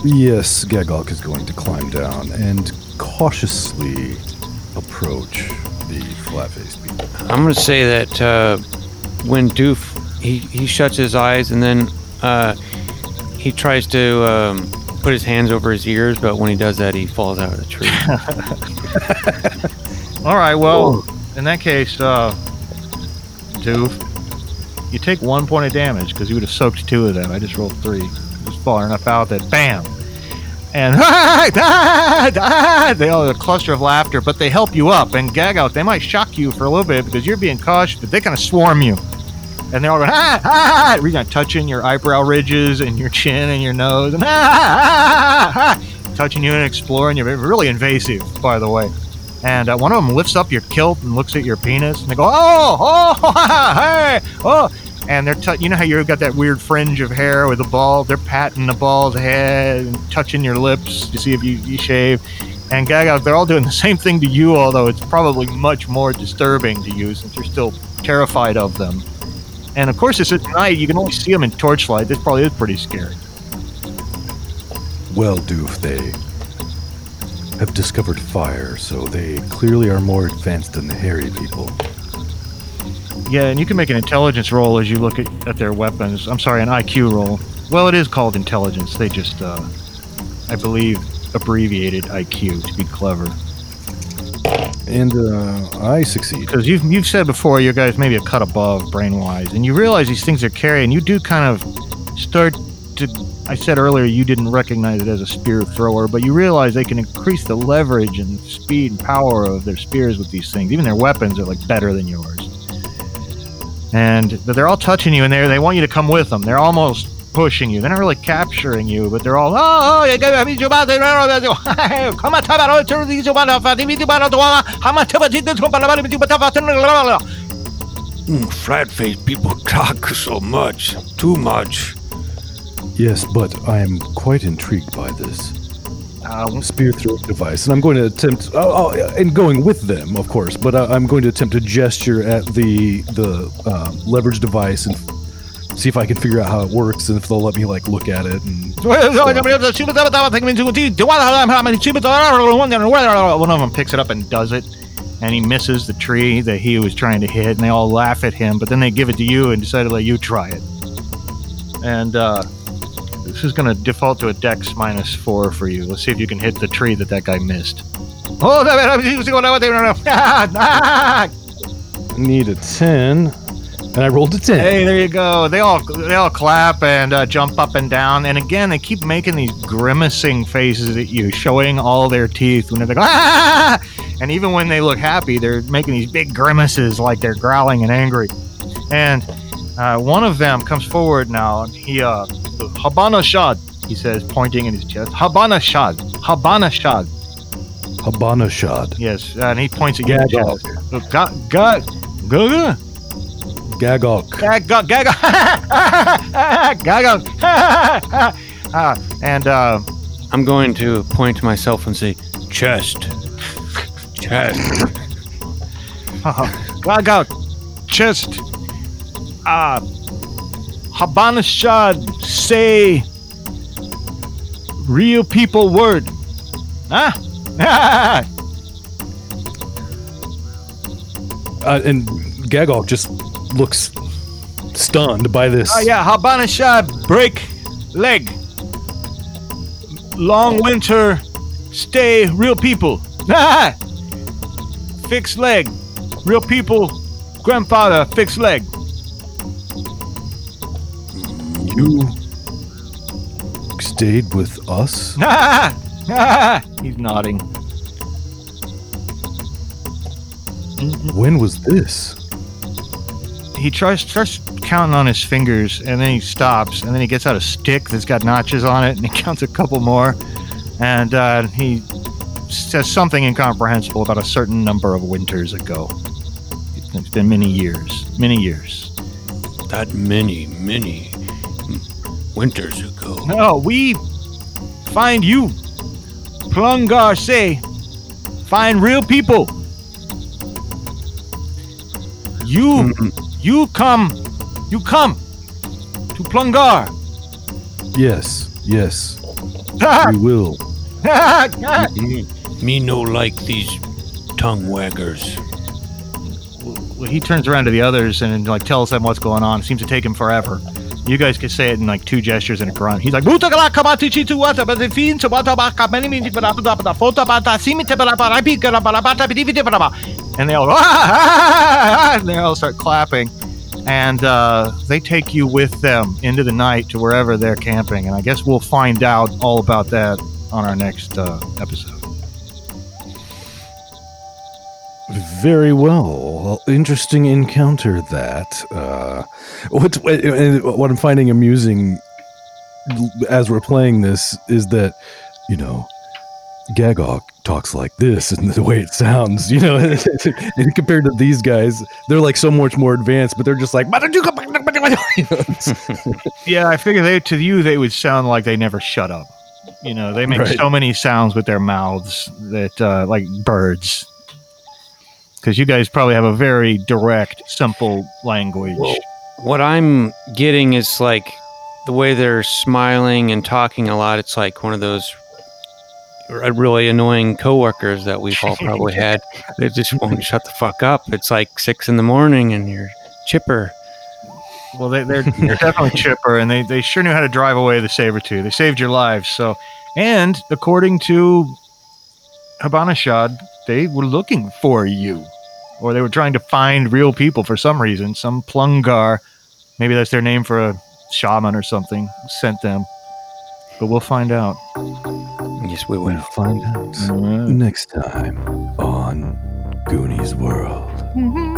Yes, Gagalk is going to climb down and cautiously approach the flat-faced people. I'm gonna say that uh, when Doof he, he shuts his eyes and then uh, he tries to um, put his hands over his ears, but when he does that, he falls out of the tree. All right. Well, in that case, uh, Doof, you take one point of damage because you would have soaked two of them. I just rolled three. Just far enough out that bam. And they all a cluster of laughter, but they help you up and gag out. They might shock you for a little bit because you're being cautious, but they kind of swarm you. And they're all going, ah, ah, ah, We're touching your eyebrow ridges and your chin and your nose, and ah, ah, ah, ah, touching you and exploring you. Really invasive, by the way. And uh, one of them lifts up your kilt and looks at your penis, and they go, "Oh, oh, hey, oh!" And they're, t- you know how you've got that weird fringe of hair with a ball. They're patting the ball's head and touching your lips to see if you, you shave. And Gaga, they're all doing the same thing to you, although it's probably much more disturbing to you since you're still terrified of them. And of course, it's at night. You can only see them in torchlight. This probably is pretty scary. Well, Doof, they have discovered fire, so they clearly are more advanced than the hairy people. Yeah, and you can make an intelligence roll as you look at, at their weapons. I'm sorry, an IQ roll. Well, it is called intelligence. They just, uh, I believe, abbreviated IQ to be clever. And uh, I succeed. Because you've you've said before, your guys maybe a cut above brain wise, and you realize these things are carrying. You do kind of start to. I said earlier you didn't recognize it as a spear thrower, but you realize they can increase the leverage and speed and power of their spears with these things. Even their weapons are like better than yours. And but they're all touching you, and they they want you to come with them. They're almost pushing you. They're not really capturing you, but they're all, oh, oh, Mm, flat faced people talk so much. Too much. Yes, but I am quite intrigued by this Um, spear throwing device, and I'm going to attempt. Oh, oh, and going with them, of course. But I, I'm going to attempt to gesture at the the uh, leverage device and see if I can figure out how it works and if they'll let me like look at it. And one of them picks it up and does it, and he misses the tree that he was trying to hit, and they all laugh at him. But then they give it to you and decide to let you try it. And uh, this is going to default to a dex minus four for you. Let's see if you can hit the tree that that guy missed. Oh, need a ten. And I rolled a 10. Hey, there you go. They all they all clap and uh, jump up and down. And again, they keep making these grimacing faces at you, showing all their teeth when they're like ah! And even when they look happy, they're making these big grimaces like they're growling and angry. And uh, one of them comes forward now. And he uh, Habana Shad, he says, pointing in his chest. Habana Shad, Habana Shad. Habana shot. Yes, and he points again. at Gagalk. chest. Ga ga ga. Gagalk. Gag, gag, gag, gag, uh, and uh, I'm going to point to myself and say, chest. Chest. gag out, chest, uh, Habana Shad, say real people word. Huh? Uh, and Gagalk just looks stunned by this. Oh yeah, Habana Shad, break leg. Long winter, stay real people. fixed leg, real people. Grandfather, fixed leg. You stayed with us? He's nodding. When was this? He tries starts counting on his fingers, and then he stops, and then he gets out a stick that's got notches on it, and he counts a couple more, and uh, he says something incomprehensible about a certain number of winters ago. It's been many years, many years. That many, many winters ago. No, we find you, Plungar say, find real people. You, you come, you come to Plungar. Yes, yes, we will. Mm-hmm. Me no like these tongue waggers. Well, he turns around to the others and like tells them what's going on. It seems to take him forever. You guys can say it in like two gestures and a grunt. He's like, And they all go, "Ah, ah, ah, ah," and they all start clapping. And uh, they take you with them into the night to wherever they're camping. And I guess we'll find out all about that on our next uh, episode. Very well. Interesting encounter that. Uh, what what I'm finding amusing as we're playing this is that you know Gagalk talks like this and the way it sounds, you know, and compared to these guys, they're like so much more advanced, but they're just like Yeah, I figure they to you they would sound like they never shut up. You know, they make Right. so many sounds with their mouths that uh, like birds. Because you guys probably have a very direct, simple language. Well, What I'm getting is like the way they're smiling and talking a lot. It's like one of those r- really annoying coworkers that we've all probably had. They just won't shut the fuck up. It's like six in the morning and you're chipper. Well, they, they're, they're definitely chipper, and they, they sure knew how to drive away the saber tooth. They saved your lives. So, and according to Habanashad, they were looking for you, or they were trying to find real people for some reason. Some plungar, maybe that's their name for a shaman or something, sent them. But we'll find out. Yes, we We'll will. find out next time on Goonies World. Mhm.